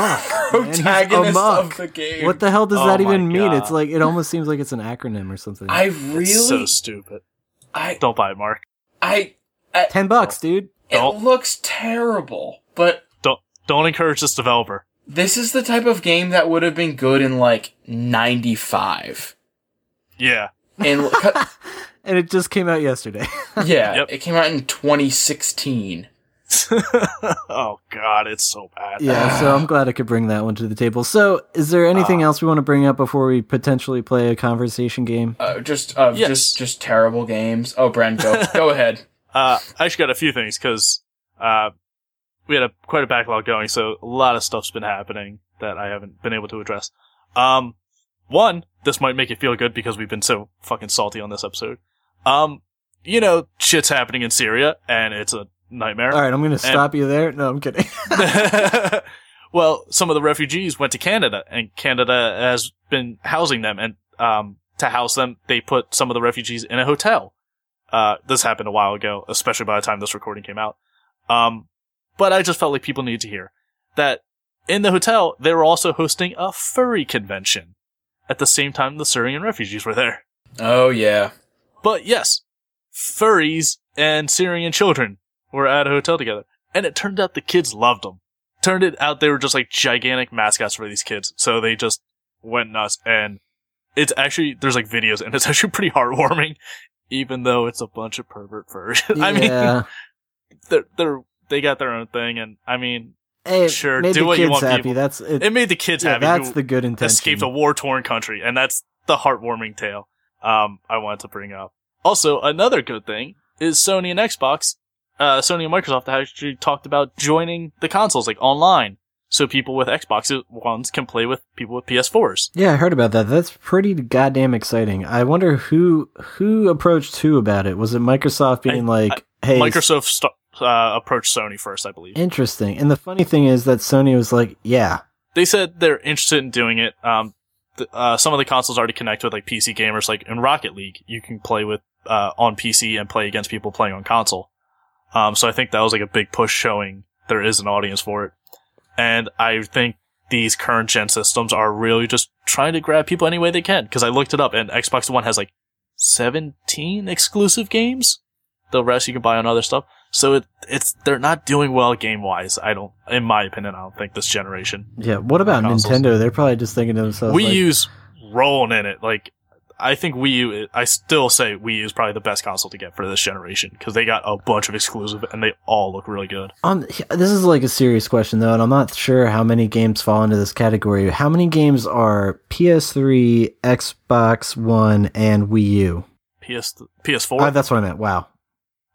man. He's protagonist amok. of the game. What the hell does Oh that my even mean? It's like it almost seems like it's an acronym or something. I really, It's so stupid. I, Don't buy it, Mark. I, I Ten bucks, dude. it Don't. looks terrible, but Don't don't encourage this developer. this is the type of game that would have been good in like '95. Yeah. And And it just came out yesterday. yeah, Yep. it came out in 2016. oh God, it's so bad. yeah, so I'm glad I could bring that one to the table. So, is there anything else we want to bring up before we potentially play a conversation game? Uh, just, uh, Yes. just, just terrible games. Oh, Bren, go, go ahead. Uh, I actually got a few things because uh, we had a quite a backlog going, so a lot of stuff's been happening that I haven't been able to address. Um, one, this might make you feel good because we've been so fucking salty on this episode. Um, you know, shit's happening in Syria, and it's a nightmare. All right, I'm going to stop you there. No, I'm kidding. well, some of the refugees went to Canada, and Canada has been housing them. And um, to house them, they put some of the refugees in a hotel. Uh, this happened a while ago, especially by the time this recording came out. Um, but I just felt like people needed to hear that in the hotel they were also hosting a furry convention at the same time the Syrian refugees were there. Oh yeah. But yes, furries and Syrian children were at a hotel together. And it turned out the kids loved them. Turned it out they were just like gigantic mascots for these kids. So they just went nuts. And it's actually, there's like videos and it's actually pretty heartwarming, even though it's a bunch of pervert furries. I mean, they're, they're, they got their own thing. And I mean, Hey, sure, do what you want, happy. people. That's it. it made the kids yeah, happy. that's the good intention. escaped a war torn country. And that's the heartwarming tale um, I wanted to bring up. Also, another good thing is Sony and Xbox, uh, Sony and Microsoft actually talked about joining the consoles, like online. So people with Xbox Ones can play with people with PS4s. Yeah, I heard about that. That's pretty goddamn exciting. I wonder who who approached who about it. Was it Microsoft being like, "Hey, Microsoft st- uh, approached Sony first, I believe. interesting." And the funny thing is that Sony was like, "Yeah, they said they're interested in doing it. Um, th- uh, some of the consoles already connect with like PC gamers, like in Rocket League, you can play with uh, on PC and play against people playing on console. Um, so I think that was like a big push showing there is an audience for it, and I think these current gen systems are really just trying to grab people any way they can. Because I looked it up, and Xbox One has like seventeen exclusive games. The rest you can buy on other stuff. So it, it's they're not doing well game wise. I don't, in my opinion, I don't think this generation. Yeah. What about Consoles. Nintendo? They're probably just thinking to themselves, We like, U's rolling in it. Like I think Wii U. I still say Wii U is probably the best console to get for this generation because they got a bunch of exclusive and they all look really good. On this is like a serious question though, and I'm not sure how many games fall into this category. How many games are PS3, Xbox One, and Wii U? PS PS4. Oh, that's what I meant. Wow.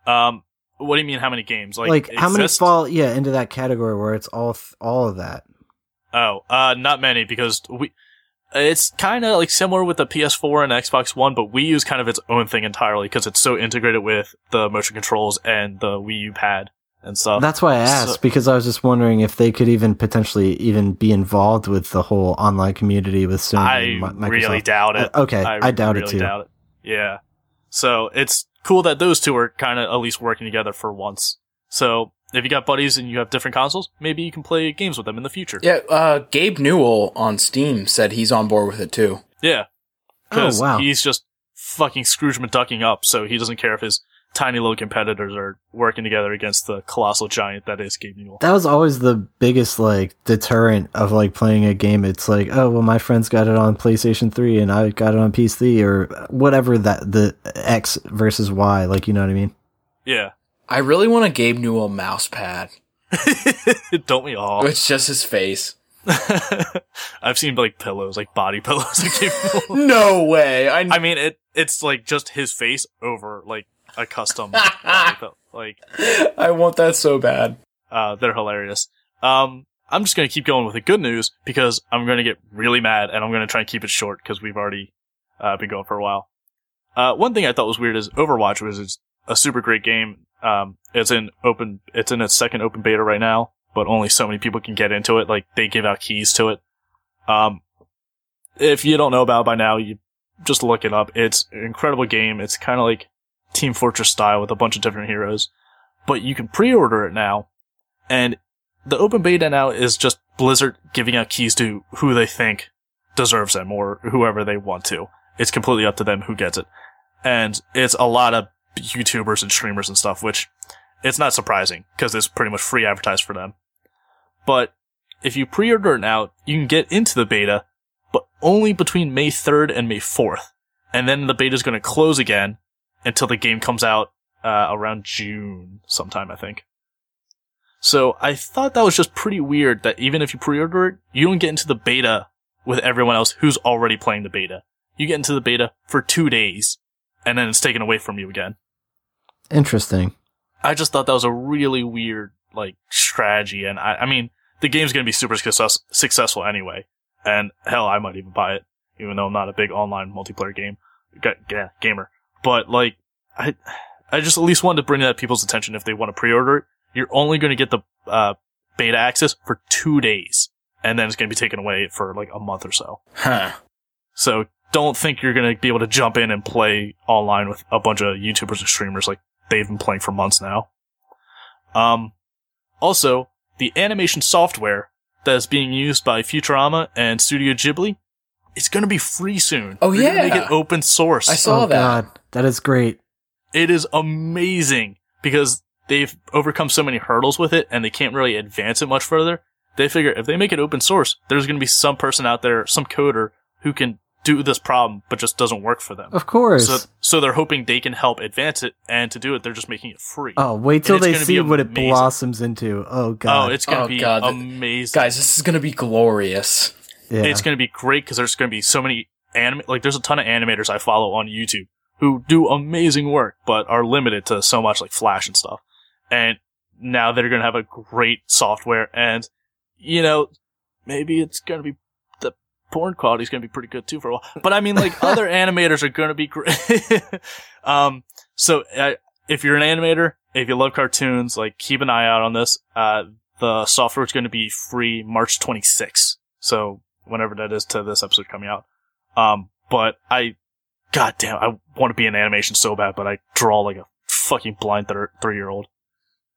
um, what do you mean? How many games? Like, Like, how many exist? fall yeah into that category where it's all th- all of that? Oh, uh, not many because we. It's kind of like similar with the PS4 and Xbox One, but Wii U is kind of its own thing entirely because it's so integrated with the motion controls and the Wii U pad and stuff. That's why I asked so- because I was just wondering if they could even potentially even be involved with the whole online community with Sony. I and Microsoft. really doubt it. Uh, okay, I, doubt really it too. Doubt it. Yeah. So it's cool that those two are kind of at least working together for once. So if you got buddies and you have different consoles, maybe you can play games with them in the future. Yeah, uh, Gabe Newell on Steam said he's on board with it too. Yeah. Oh Because wow! he's just fucking Scrooge McDucking up, so he doesn't care if his tiny little competitors are working together against the colossal giant that is Gabe Newell. That was always the biggest like deterrent of like playing a game. It's like, oh well, my friends got it on PlayStation Three and I got it on PC or whatever that the X versus Y. Like you know what I mean? Yeah. I really want a Gabe Newell mouse pad. Don't we all? It's just his face. I've seen like pillows, like body pillows. of Gabe Newell. No way. I, I mean, it it's like just his face over like a custom. Like, I want that so bad. uh, they're hilarious. Um, I'm just gonna keep going with the good news because I'm gonna get really mad and I'm gonna try and keep it short because we've already uh, been going for a while. Uh, one thing I thought was weird is Overwatch was a super great game. Um, it's in open, it's in its second open beta right now, but only so many people can get into it. Like they give out keys to it. Um, if you don't know about it by now, you just look it up. It's an incredible game. It's kind of like Team Fortress style with a bunch of different heroes, but you can pre-order it now, and the open beta now is just Blizzard giving out keys to who they think deserves them or whoever they want to. It's completely up to them who gets it. And it's a lot of YouTubers and streamers and stuff, which it's not surprising because it's pretty much free advertised for them. But if you pre-order it now, you can get into the beta, but only between May 3rd and May 4th. And then the beta is going to close again until the game comes out uh, around June sometime, I think. So I thought that was just pretty weird that even if you pre-order it, you don't get into the beta with everyone else who's already playing the beta. You get into the beta for two days, and then it's taken away from you again. Interesting. I just thought that was a really weird, like, strategy, and I, I mean, the game's gonna be super success- successful anyway, and hell, I might even buy it, even though I'm not a big online multiplayer game, ga- ga- gamer. But, like, I, I just at least wanted to bring that to people's attention if they want to pre-order it. You're only gonna get the, uh, beta access for two days, and then it's gonna be taken away for, like, a month or so. Huh. So don't think you're gonna be able to jump in and play online with a bunch of YouTubers and streamers like they've been playing for months now. Um, also, the animation software that is being used by Futurama and Studio Ghibli, it's gonna be free soon. Oh, They're gonna make it open source. I saw oh that. God, that is great. It is amazing because they've overcome so many hurdles with it and they can't really advance it much further. They figure if they make it open source, there's going to be some person out there, some coder who can do this problem, but just doesn't work for them. Of course. So, so they're hoping they can help advance it, and to do it, they're just making it free. oh, wait till they see be what it blossoms into. Oh God. oh, it's gonna Oh, be God. amazing. Guys, this is gonna be glorious. yeah. It's gonna be great because there's gonna be so many anime. like there's a ton of animators I follow on YouTube who do amazing work, but are limited to so much like Flash and stuff. And now they're gonna have a great software, and you know, maybe it's gonna be the porn quality is gonna be pretty good too for a while. But I mean, like other animators are gonna be great. um, so uh, if you're an animator, if you love cartoons, like keep an eye out on this. Uh, the software is going to be free March 26th. So whenever that is to this episode coming out. Um, but I, goddamn, I want to be in animation so bad, but I draw like a fucking blind th- three year old.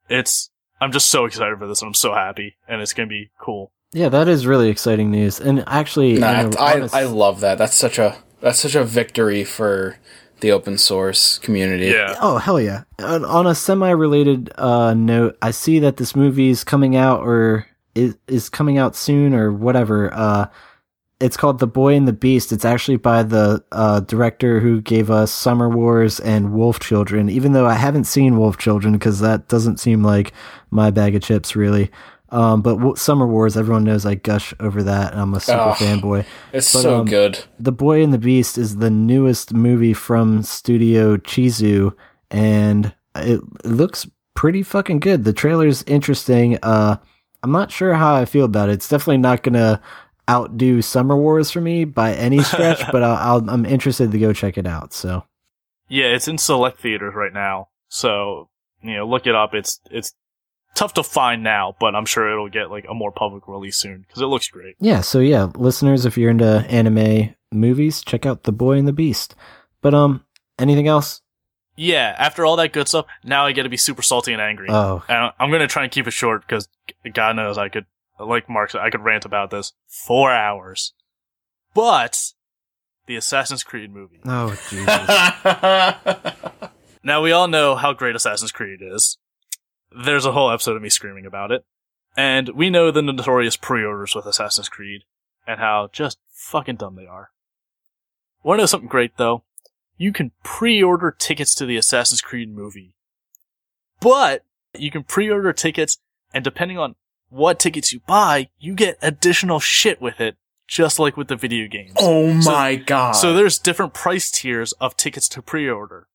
It's, I'm just so excited for this and I'm so happy and it's going to be cool. yeah, that is really exciting news. And actually, Nah, in a I, honest- I love that. That's such a that's such a victory for the open source community. Yeah. Oh hell yeah! On, on a semi-related uh, note, I see that this movie is coming out or is is coming out soon or whatever. Uh, it's called The Boy and the Beast. It's actually by the uh, director who gave us Summer Wars and Wolf Children. Even though I haven't seen Wolf Children because that doesn't seem like my bag of chips really. Um, but w- Summer Wars, everyone knows I gush over that. And I'm a super Oh. fanboy. It's But, so um, good. The Boy and the Beast is the newest movie from Studio Chizu, and it, it looks pretty fucking good. The trailer's interesting. Uh, I'm not sure how I feel about it. It's definitely not gonna outdo Summer Wars for me by any stretch, but I'll, I'll, I'm interested to go check it out. So Yeah, it's in select theaters right now. So, you know, look it up. It's it's tough to find now, but I'm sure it'll get like a more public release soon because it looks great. yeah, so yeah, listeners, if you're into anime movies, check out The Boy and the Beast. But um, anything else? Yeah, after all that good stuff, now I get to be super salty and angry. Oh, and I'm gonna try and keep it short because God knows I could, like Mark said, I could rant about this four hours. But the Assassin's Creed movie. oh Jesus! Now we all know how great Assassin's Creed is. There's a whole episode of me screaming about it. And we know the notorious pre-orders with Assassin's Creed and how just fucking dumb they are. Wanna know something great though? You can pre-order tickets to the Assassin's Creed movie. But you can pre-order tickets and depending on what tickets you buy, you get additional shit with it, just like with the video games. oh So- my god. So there's different price tiers of tickets to pre-order.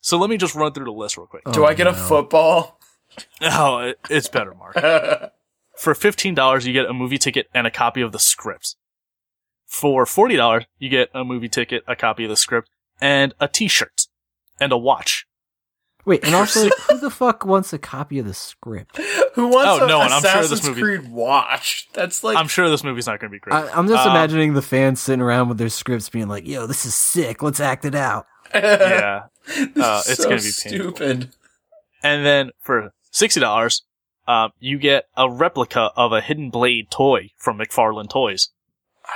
So let me just run through the list real quick. Do Oh, I get a football? Oh, it- it's better, Mark. For $15, you get a movie ticket and a copy of the script. For $40, you get a movie ticket, a copy of the script, and a t-shirt. And a watch. Wait, and also, who the fuck wants a copy of the script? Who wants Oh, a no one. I'm sure this movie- Creed watch? That's like I'm sure this movie's not going to be great. I, I'm just Um, imagining the fans sitting around with their scripts being like, yo, this is sick. Let's act it out. yeah. Uh, it's so gonna be painful. stupid. And then for $60, um, you get a replica of a Hidden Blade toy from McFarlane Toys.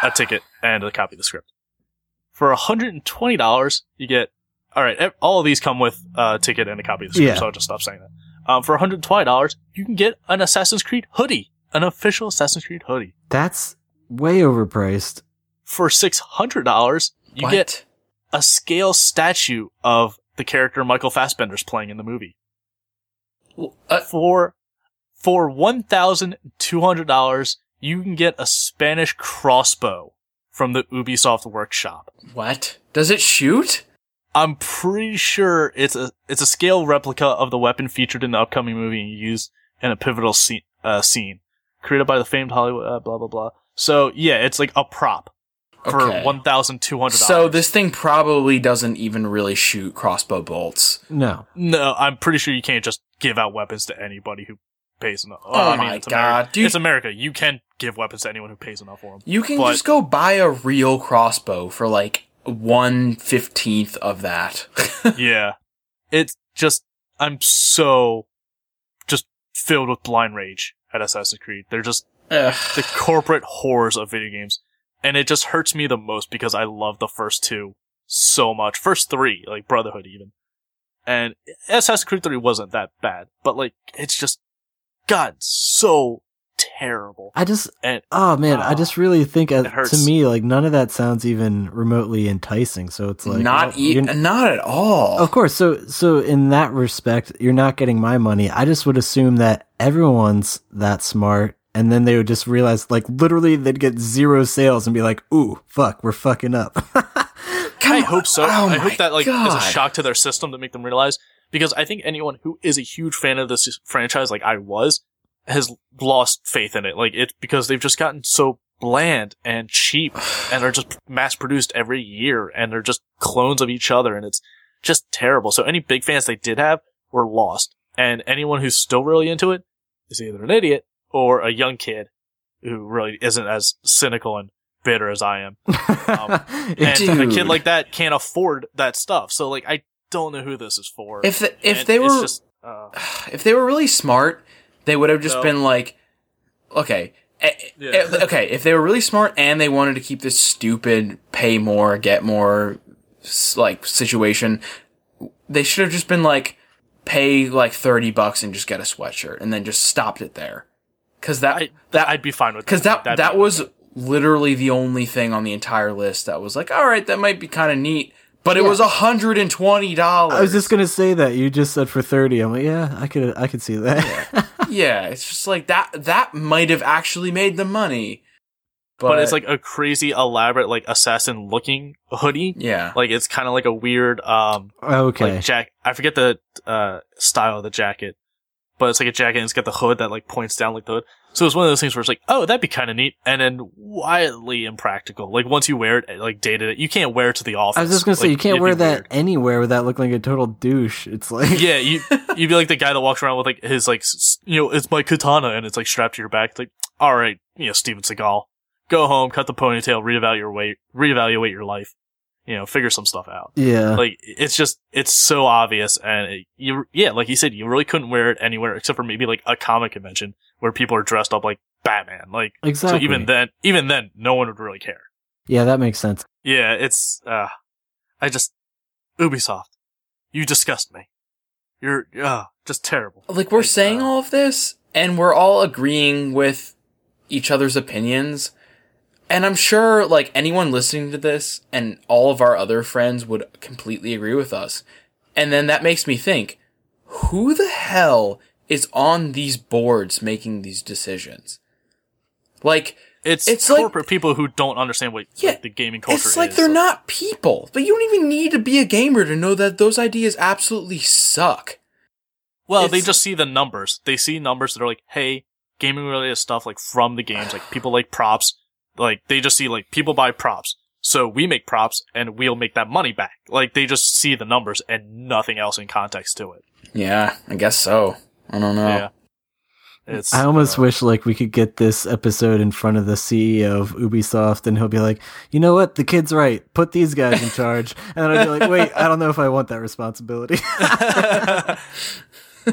A ticket and a copy of the script. For $120, you get, alright, all of these come with a ticket and a copy of the script, Yeah. so I'll just stop saying that. Um, for $120, you can get an Assassin's Creed hoodie. An official Assassin's Creed hoodie. That's way overpriced. For $600, you what? get a scale statue of the character Michael Fassbender's playing in the movie. Uh, for for one thousand two hundred dollars, you can get a Spanish crossbow from the Ubisoft workshop. what? Does it shoot? I'm pretty sure it's a it's a scale replica of the weapon featured in the upcoming movie and used in a pivotal scene, uh, scene created by the famed Hollywood uh, blah blah blah. So yeah, it's like a prop for Okay. one thousand two hundred. So this thing probably doesn't even really shoot crossbow bolts. No. no, I'm pretty sure you can't just give out weapons to anybody who pays enough. Well, Oh I mean, my it's God, America. dude. It's America. You can give weapons to anyone who pays enough for them. You can But- just go buy a real crossbow for like one fifteenth of that. yeah. It's just, I'm so just filled with blind rage at Assassin's Creed. They're just Ugh. the corporate horrors of video games. And it just hurts me the most because I love the first two so much. First three, like Brotherhood even. And Assassin's Creed 3 wasn't that bad, but like, it's just, God, so terrible. I just, And oh man, I Oh, just really think uh, it to me, like, none of that sounds even remotely enticing. So it's like, not well, e- not at all. Of course. So, so in that respect, you're not getting my money. I just would assume that everyone's that smart. And then they would just realize, like, literally they'd get zero sales and be like, ooh, fuck, we're fucking up. I hope so. Oh I hope that like is a shock to their system to make them realize because I think anyone who is a huge fan of this franchise like I was has lost faith in it. Like it's because they've just gotten so bland and cheap and are just mass produced every year and they're just clones of each other and it's just terrible. So any big fans they did have were lost. And anyone who's still really into it is either an idiot or a young kid who really isn't as cynical and bitter as I am. Um, and a kid like that can't afford that stuff. So like, I don't know who this is for. If the, if And they were just, uh, if they were really smart, they would have just No. been like, okay, eh, Yeah. eh, okay. If they were really smart and they wanted to keep this stupid pay more, get more like situation. They should have just been like, pay like 30 bucks and just get a sweatshirt and then just stopped it there. Cause that, I, that, I'd be fine with cause that, That'd that was literally the only thing on the entire list that was like, all right, that might be kind of neat, but it was $120. I was just gonna say that you just said for thirty. I'm like, yeah, I could, I could see that. yeah, it's just like that, that might have actually made the money. But, but it's like a crazy elaborate like assassin looking hoodie. yeah. Like it's kind of like a weird um okay, like jack. I forget the uh style of the jacket, but it's like a jacket and it's got the hood that like points down like the hood. So it's one of those things where it's like, oh, that'd be kind of neat, and then wildly impractical. Like once you wear it, eh, like day to day, you can't wear it to the office. I was just gonna say you can't wear that weird. anywhere without looking like a total douche. It's like, yeah, you you'd be like the guy that walks around with like his like you know it's my katana and it's like strapped to your back. It's like all right, you know Steven Seagal, go home, cut the ponytail, reevaluate your weight, reevaluate your life, you know, figure some stuff out. yeah, Like it's just it's so obvious and it, you yeah, like you said, you really couldn't wear it anywhere except for maybe like a comic convention where people are dressed up like Batman. Like exactly. so even then, even then, no one would really care. yeah, that makes sense. Yeah, it's uh, I just Ubisoft, you disgust me. You're uh, just terrible. like we're Like, saying uh, all of this and we're all agreeing with each other's opinions and i'm sure like anyone listening to this and all of our other friends would completely agree with us and then that makes me think who the hell is on these boards making these decisions like It's, It's like- corporate people who don't understand what Yeah, like, the gaming culture is. it's like is. they're not people but you don't even need to be a gamer to know that those ideas absolutely suck Well, they just see the numbers. They see numbers that are like, hey, gaming related stuff like from the games, like people like props. Like they just see like people buy props. So we make props and we'll make that money back. Like they just see the numbers and nothing else in context to it. yeah i guess so i don't know Yeah. It's I almost uh, wish like we could get this episode in front of the CEO of Ubisoft, and he'll be like, "You know what? The kid's right. Put these guys in charge." And then I'd be like, "Wait, I don't know if I want that responsibility."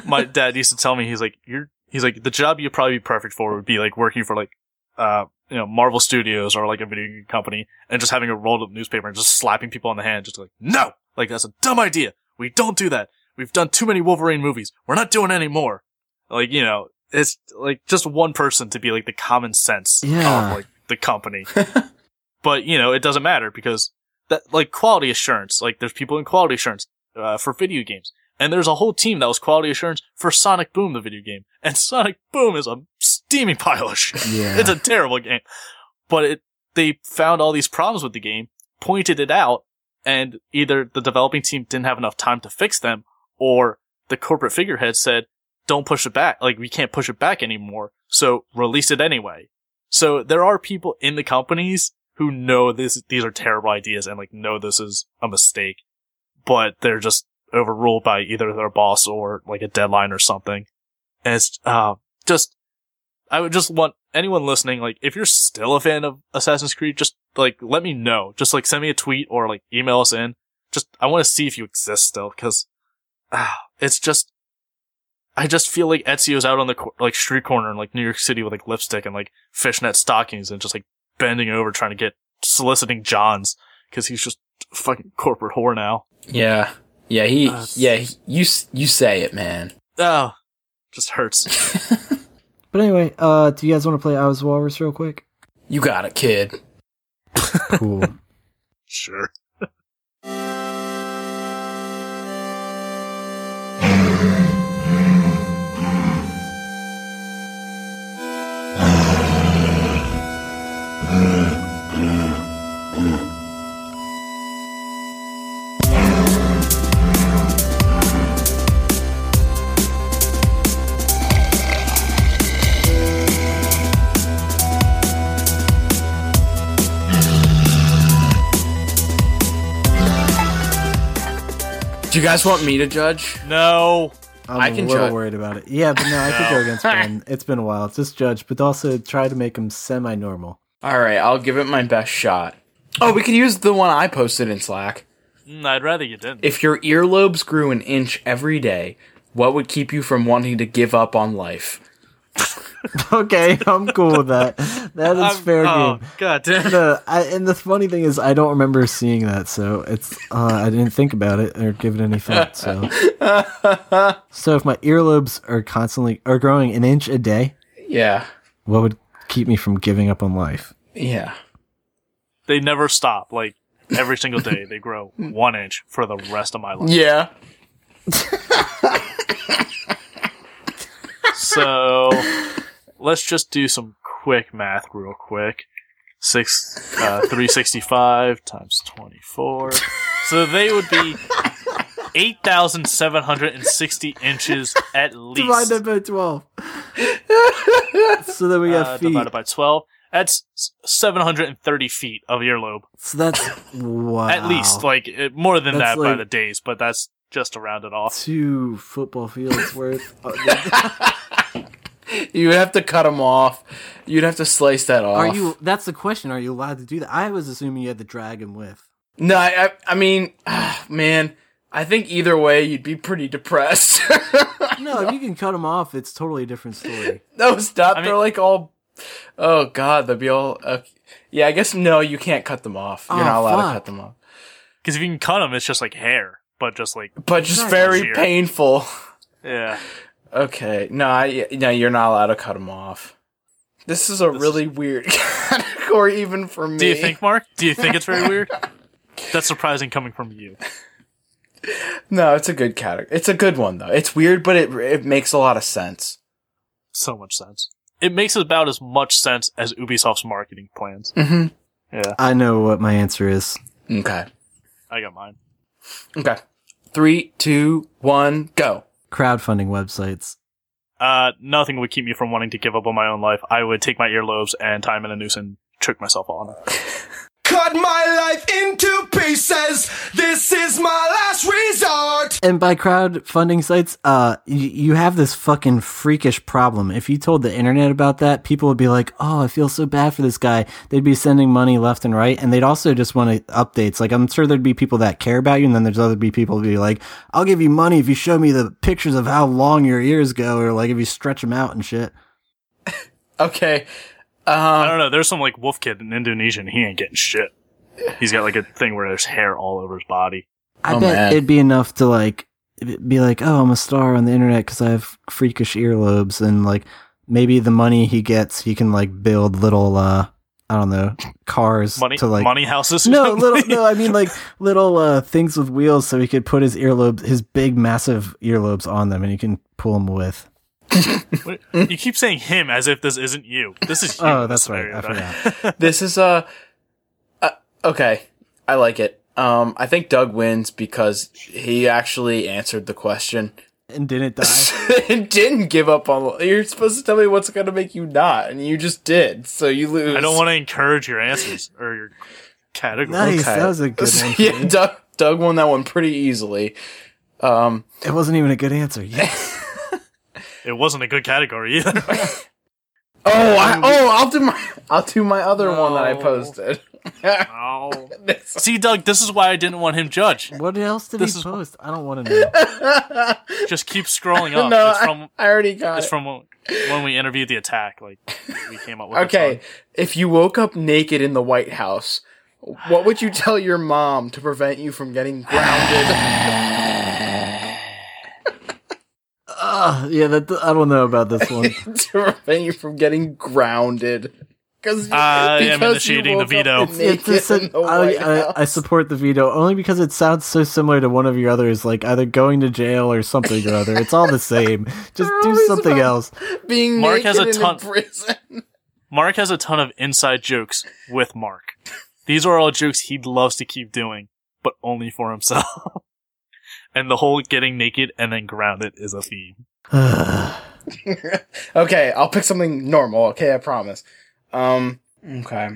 my dad used to tell me he's like you're he's like the job you'd probably be perfect for would be like working for like uh you know Marvel Studios or like a video game company and just having a rolled up newspaper and just slapping people on the hand just like no like that's a dumb idea we don't do that we've done too many Wolverine movies we're not doing any more like you know it's like just one person to be like the common sense Yeah. of like the company but you know it doesn't matter because that like quality assurance like there's people in quality assurance uh, for video games and there's a whole team that was quality assurance for Sonic Boom, the video game. And Sonic Boom is a steaming pile of shit. Yeah. It's a terrible game. But it, they found all these problems with the game, pointed it out, and either the developing team didn't have enough time to fix them, or the corporate figurehead said, don't push it back. Like, we can't push it back anymore. So release it anyway. So there are people in the companies who know this, these are terrible ideas and like know this is a mistake, but they're just overruled by either their boss or like a deadline or something. And it's, uh, just, I would just want anyone listening, like, if you're still a fan of Assassin's Creed, just like, let me know. Just like send me a tweet or like email us in. Just, I want to see if you exist still, cause, ah, it's just, I just feel like Ezio's out on the cor- like street corner in like New York City with like lipstick and like fishnet stockings and just like bending over trying to get soliciting Johns because he's just fucking corporate whore now. Yeah. Yeah, he Uh, yeah, he, you you say it, man. Oh, just hurts. but anyway, uh, do you guys want to play I Was Walrus real quick? You got it, kid. Cool. sure. Do you guys want me to judge? No. I'm I a can little judge. worried about it. Yeah, but no, I could go against Ben. It's been a while. Just judge, but also try to make him semi-normal. All right, I'll give it my best shot. Oh, we could use the one I posted in Slack. Mm, I'd rather you didn't. If your earlobes grew an inch every day, what would keep you from wanting to give up on life? okay, I'm cool with that. That is I'm- fair oh, game. God damn. No, I, and the funny thing is, I don't remember seeing that, so it's uh, I didn't think about it or give it any thought. So, so if my earlobes are constantly are growing an inch a day, Yeah. what would keep me from giving up on life? Yeah. They never stop. Like every single day, they grow one inch for the rest of my life. Yeah. So let's just do some quick math real quick. Six, uh, 365 times 24. So they would be 8,760 inches at least. Divide that by twelve. so then we got Uh, feet. divided by 12. That's 730 feet of earlobe. So that's wow. At least, like, it, more than That's that by like- the days, but that's just to round it off. two football fields worth. You would have to cut them off. You'd have to slice that off. Are you? That's the question. Are you allowed to do that? I was assuming you had to drag him with. No, I, I, I mean, man, I think either way you'd be pretty depressed. No, if you can cut them off, it's totally a different story. no, stop. I They're mean- like all. Oh God, they'll be all. Uh, yeah, I guess no, you can't cut them off. You're Oh, not allowed fuck. to cut them off. Because if you can cut them, it's just like hair, but just like, But just very Sheer. painful. yeah. Okay, no, I, no, you're not allowed to cut them off. This is a really weird category, even for me. Do you think, Mark? Do you think it's very weird? That's surprising coming from you. No, it's a good category. It's a good one though. It's weird, but it it makes a lot of sense. So much sense. It makes about as much sense as Ubisoft's marketing plans. Mm-hmm. Yeah, I know what my answer is. Okay. I got mine. Okay. Three, two, one, go. Crowdfunding websites. Uh, nothing would keep me from wanting to give up on my own life. I would take my earlobes and tie them in a noose and trick myself on. Cut my life into pieces. This is my last resort. And by crowdfunding sites, uh, y- you have this fucking freakish problem. If you told the internet about that, people would be like, "Oh, I feel so bad for this guy." They'd be sending money left and right, and they'd also just want updates. Like, I'm sure there'd be people that care about you, and then there's other be people who'd be like, "I'll give you money if you show me the pictures of how long your ears go, or like if you stretch them out and shit." Okay. I Um, don't know. There's some like wolf kid in Indonesia, and he ain't getting shit. He's got like a thing where there's hair all over his body. I Oh, bet man. it'd be enough to like be like, oh, I'm a star on the internet because I have freakish earlobes, and like maybe the money he gets, he can like build little, uh, I don't know, cars Money, to like. money houses. No, little. No, I mean like little uh, things with wheels, so he could put his earlobes, his big, massive earlobes on them, and he can pull them with. Wait, you keep saying him as if this isn't you. This is you. Oh, this that's right. I forgot. this is uh, uh, okay. I like it. Um, I think Doug wins because he actually answered the question and didn't die. and didn't give up on. You're supposed to tell me what's going to make you not, and you just did. So you lose. I don't want to encourage your answers or your category. Nice, Okay. that was a good one. for yeah. Doug, Doug won that one pretty easily. Um, It wasn't even a good answer. Yes. It wasn't a good category either. oh, I, um, oh, I'll do my, I'll do my other one that I posted. oh. See, Doug, this is why I didn't want him judged. what else did This he is- post? I don't want to know. Just keep scrolling up. no, it's from I, I already got it's it. from when when we interviewed the attack. Like we came up with. Okay, if you woke up naked in the White House, what would you tell your mom to prevent you from getting grounded? Uh, yeah, that, I don't know about this one. to prevent you from getting grounded? Because Uh, I am initiating the veto. It's a sen- I, I, I support the veto only because it sounds so similar to one of your others, like either going to jail or something or other. It's all the same. Just do something else. being Mark has a ton- prison. Mark has a ton of inside jokes with Mark. These are all jokes he loves to keep doing, but only for himself. and the whole getting naked and then grounded is a theme. okay, I'll pick something normal. Okay, I promise. Um, okay.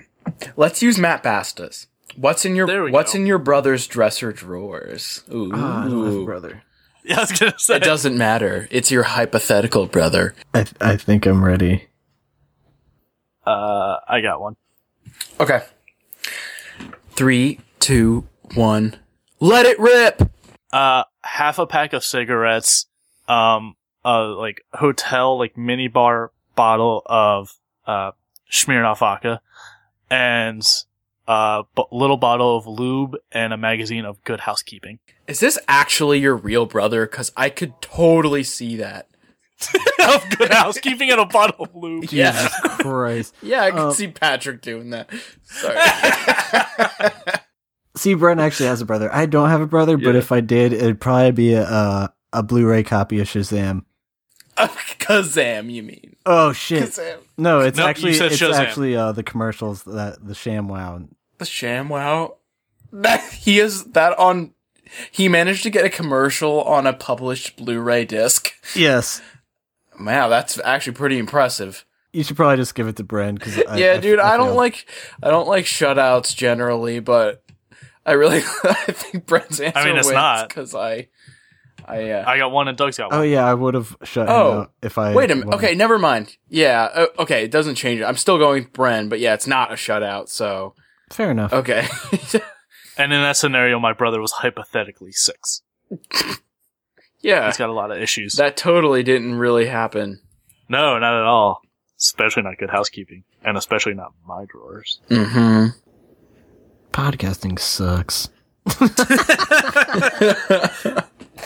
Let's use Matt Bastas. What's in your What's go. in your brother's dresser drawers? Ooh, Ah, I don't have a brother. Yeah, I was gonna say. it doesn't matter. It's your hypothetical brother. I, I think I'm ready. Uh, I got one. Okay. Three, two, one. Let it rip. Uh, half a pack of cigarettes, um, uh, like hotel, like mini bar bottle of uh, Smirnoff vodka and a b- little bottle of lube and a magazine of Good Housekeeping. Is this actually your real brother? Because I could totally see that. of Good Housekeeping and a bottle of lube. Yeah. Christ. Yeah, I could Um, see Patrick doing that. Sorry. See, Brent actually has a brother. I don't have a brother, but if I did, it'd probably be a a, a Blu-ray copy of Shazam. Kazam, you mean? Oh shit! Kazam. No, it's Nope, actually it's Shazam. actually uh, the commercials that the ShamWow. The ShamWow. That he is that on. He managed to get a commercial on a published Blu-ray disc. Yes, Wow, that's actually pretty impressive. you should probably just give it to Brent because yeah, dude, I, don't like I don't like shutouts generally, but I really I think Brent's answer I mean, it's not. because I I uh, I got one and Doug's got one. Oh yeah, I would have shut him Oh, out if I. wait a minute. Okay, never mind. Yeah, uh, okay, it doesn't change it. I'm still going with Bren, but yeah, it's not a shutout. So fair enough. okay, And in that scenario, my brother was hypothetically six. yeah, He's got a lot of issues. that totally didn't really happen. no, not at all. Especially not good housekeeping. And especially not my drawers. Mm-hmm. Podcasting sucks.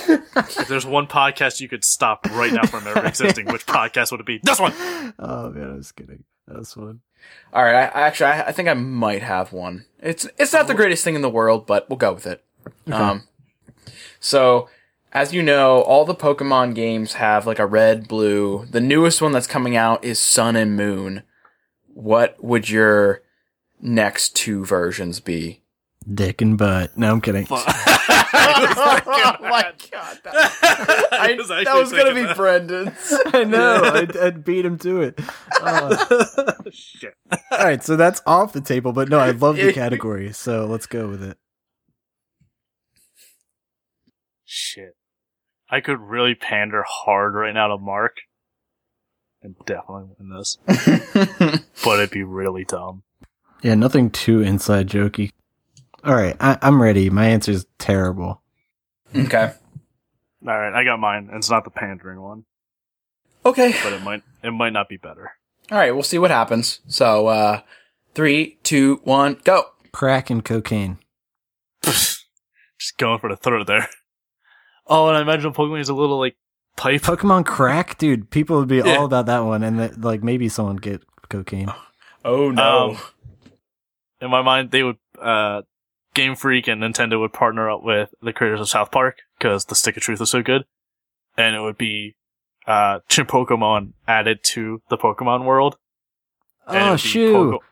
If there's one podcast you could stop right now from ever existing, which podcast would it be? This one! Oh man, I was kidding. That one. All right, I, I actually I, I think I might have one. It's it's not the greatest thing in the world, but we'll go with it. Um, so as you know, all the Pokemon games have like a red, blue. The newest one that's coming out is Sun and Moon. What would your next two versions be? Dick and butt. No, I'm kidding. oh my god, that, I, was that was gonna be that. Brendan's. I know. I'd, I'd beat him to it. Uh, Shit. all right, so that's off the table. But no, I love the category, so let's go with it. Shit. I could really pander hard right now to Mark. And definitely win this. But it'd be really dumb. Yeah, nothing too inside jokey. All right, I, I'm ready. My answer is terrible. okay. Alright, I got mine. and It's not the pandering one. Okay. But it might it might not be better. All right, we'll see what happens. So, uh, three, two, one, go. Crack and cocaine. Just going for the throat there. Oh, and I imagine Pokemon is a little like pipe. Pokemon crack, dude. People would be Yeah. all about that one, and that, like maybe someone get cocaine. Oh Um, in my mind, they would uh, Game Freak and Nintendo would partner up with the creators of South Park because the Stick of Truth is so good, and it would be uh, Pokemon added to the Pokemon world. Oh shoot! Poke-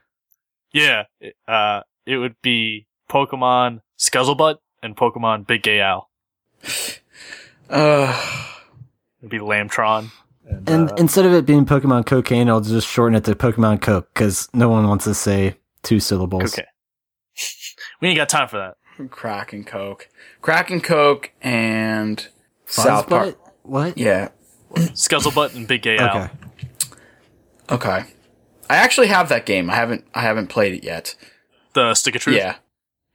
yeah, it, uh, it would be Pokemon Scuzzlebutt and Pokemon Big Gay Owl. uh, It'd be Lamtron. And, And uh, instead of it being Pokemon cocaine, I'll just shorten it to Pokemon Coke because no one wants to say two syllables. okay. we ain't got time for that. crack and coke, crack and coke, and Fuzzbutt? South Park. What? Yeah. Scuzzlebutt and Big Gay Owl. Okay. Okay. I actually have that game. I haven't. I haven't played it yet. The Stick of Truth. Yeah.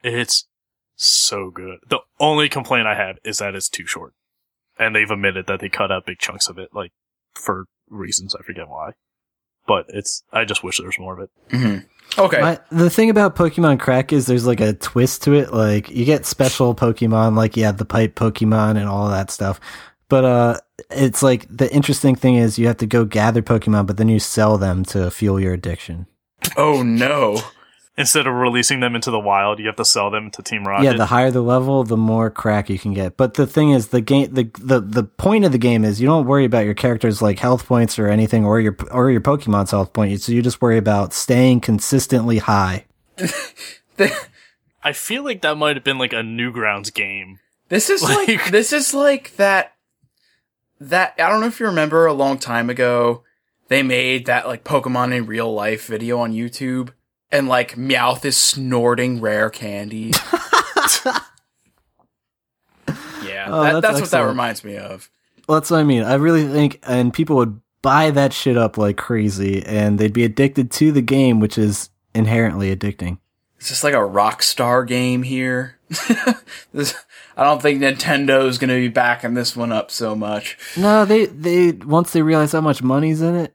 It's so good. The only complaint I have is that it's too short. And they've admitted that they cut out big chunks of it, like, for reasons, I forget why. But it's, I just wish there was more of it. hmm Okay. My, the thing about Pokemon Crack is there's like a twist to it. Like you get special Pokemon, like you have the pipe Pokemon and all that stuff. But uh, it's like the interesting thing is you have to go gather Pokemon, but then you sell them to fuel your addiction. oh no. Instead of releasing them into the wild, you have to sell them to Team Rocket. Yeah, the higher the level, the more crack you can get. But the thing is, the game, the, the the point of the game is you don't worry about your character's like health points or anything, or your or your Pokemon's health point. So you just worry about staying consistently high. I feel like that might have been like a Newgrounds game. This is like, Like- this is like that that I don't know if you remember a long time ago they made that like Pokemon in real life video on YouTube and like Meowth is snorting rare candy. yeah, Oh, that, that's that's, what that reminds me of. Well, that's what I mean. I really think, and people would buy that shit up like crazy, and they'd be addicted to the game, which is inherently addicting. It's just like a Rockstar game here. this, I don't think Nintendo's going to be backing this one up so much. No, they they once they realize how much money's in it,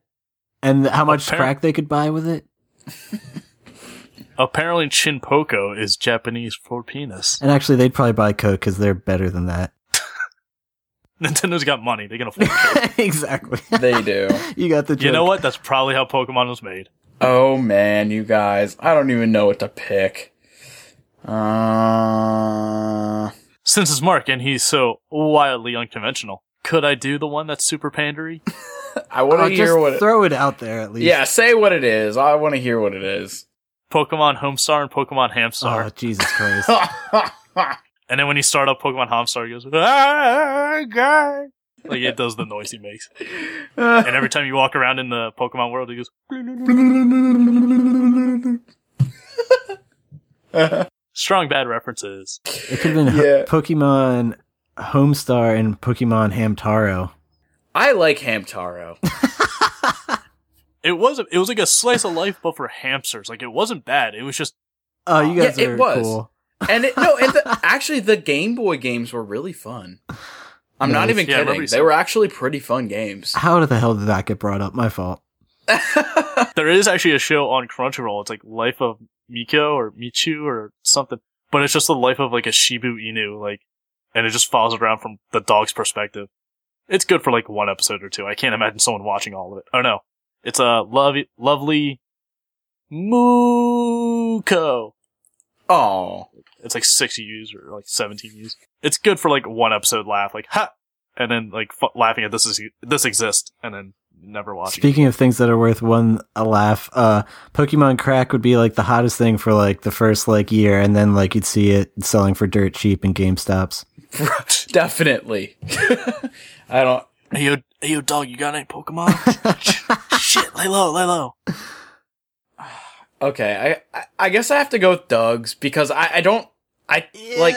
And how much Appar- crack they could buy with it. Apparently, Chinpoko is Japanese for penis. And actually, they'd probably buy Coke because they're better than that. Nintendo's got money. They can afford it. exactly. They do. You got the. You know what? That's probably how Pokemon was made. Oh man, you guys, I don't even know what to pick. Uh, Since it's Mark and he's so wildly unconventional, could I do the one that's super pandery? I want to just hear what. It, throw it out there at least. yeah, say what it is. I want to hear what it is. Pokemon Homestar and Pokemon Hamstar. Oh Jesus Christ! And then when you start up Pokemon Homestar, it goes, ah, God. Like it does the noise he makes. And every time you walk around in the Pokemon world, he goes, strong bad references. It could have been Ho- Yeah. Pokemon Homestar and Pokemon Hamtaro. I like Hamtaro. It was, it was like a slice of life, but for hamsters. Like it wasn't bad. It was just, Oh, you Yeah, guys it are was. cool. And it, no, and the, actually, the Game Boy games were really fun. I'm not even Yeah, kidding. They were actually pretty fun games. How the hell did that get brought up? My fault. there is actually a show on Crunchyroll. It's like Life of Miko or Michu or something. But it's just the life of like a Shiba Inu, like, and it just follows around from the dog's perspective. It's good for like one episode or two. I can't imagine someone watching all of it. Oh no. It's a lovely, lovely Muko. Oh, It's like six U's or like 17 U's. It's good for like one episode laugh, like, ha! And then like f- laughing at this is, this exists and then never watching. it. Speaking of things that are worth one a laugh, uh, Pokemon Crack would be like the hottest thing for like the first like year, and then like you'd see it selling for dirt cheap in GameStops. definitely. I don't. Hey yo, hey yo, dog, you got any Pokemon? Shit, lay low, lay low. Okay, I, I I guess I have to go with Doug's because I I don't I like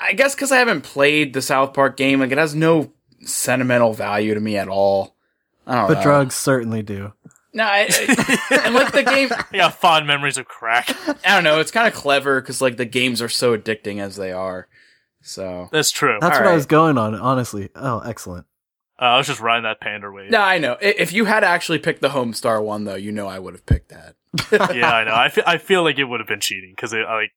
I guess because I haven't played the South Park game, like it has no sentimental value to me at all. I don't but know. drugs certainly do. No, I, I- and like the game, yeah, fond memories of crack. I don't know. It's kind of clever because like the games are so addicting as they are. So That's true. That's All what I was going on. Honestly, oh, excellent. Uh, I was just riding that panda wave. no, I know. If you had actually picked the Homestar one, though, you know I would have picked that. yeah, I know. I feel, I feel like it would have been cheating because it like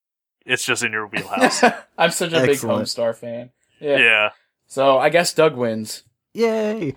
it's just in your wheelhouse. I'm such a big Homestar fan. Yeah. yeah. So I guess Doug wins. Yay!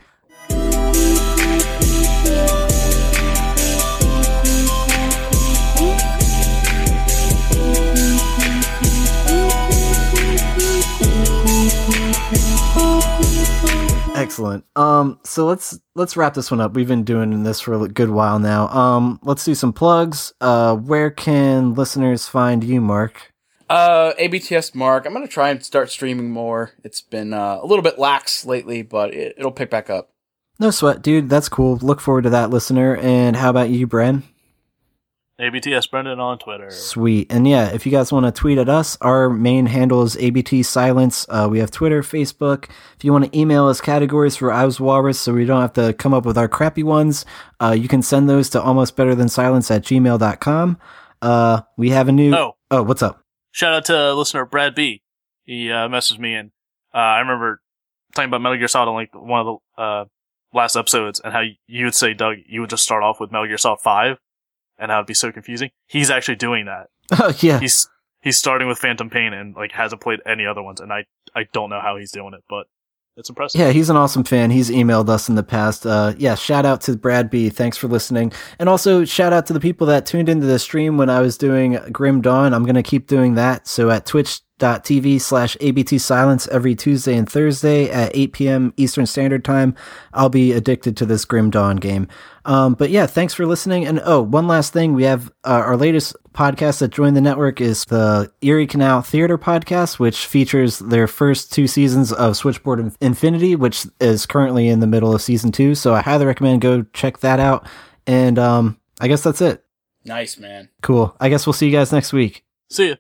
Excellent. Um, so let's let's wrap this one up. We've been doing this for a good while now. Um, let's do some plugs. Uh, where can listeners find you, Mark? Uh, ABTS Mark. I'm gonna try and start streaming more. It's been uh, a little bit lax lately, but it, it'll pick back up. No sweat, dude. That's cool. Look forward to that, listener. And how about you, Bren? ABTS Brendan on Twitter. Sweet. And yeah, if you guys want to tweet at us, our main handle is ABT Silence. Uh, we have Twitter, Facebook. If you want to email us categories for I Was Walrus so we don't have to come up with our crappy ones, uh, you can send those to almostbetterthansilence at gmail.com. Uh, we have a new. Oh. oh, what's up? Shout out to listener Brad B. He uh, messaged me and uh, I remember talking about Metal Gear Solid on like one of the uh, last episodes and how you would say, Doug, you would just start off with Metal Gear Solid 5 and how it'd be so confusing. He's actually doing that. Oh, yeah. He's he's starting with Phantom Pain and like hasn't played any other ones and I I don't know how he's doing it, but it's impressive. Yeah, he's an awesome fan. He's emailed us in the past. Uh, yeah, shout out to Brad B. Thanks for listening. And also shout out to the people that tuned into the stream when I was doing Grim Dawn. I'm going to keep doing that. So at twitch.tv slash ABT Silence every Tuesday and Thursday at 8 p.m. Eastern Standard Time, I'll be addicted to this Grim Dawn game. Um, but yeah, thanks for listening. And oh, one last thing. We have uh, our latest podcast that joined the network is the Erie Canal Theater podcast, which features their first two seasons of Switchboard Infinity, which is currently in the middle of season two. So I highly recommend go check that out. And um, I guess that's it. Nice man. Cool. I guess we'll see you guys next week. See ya.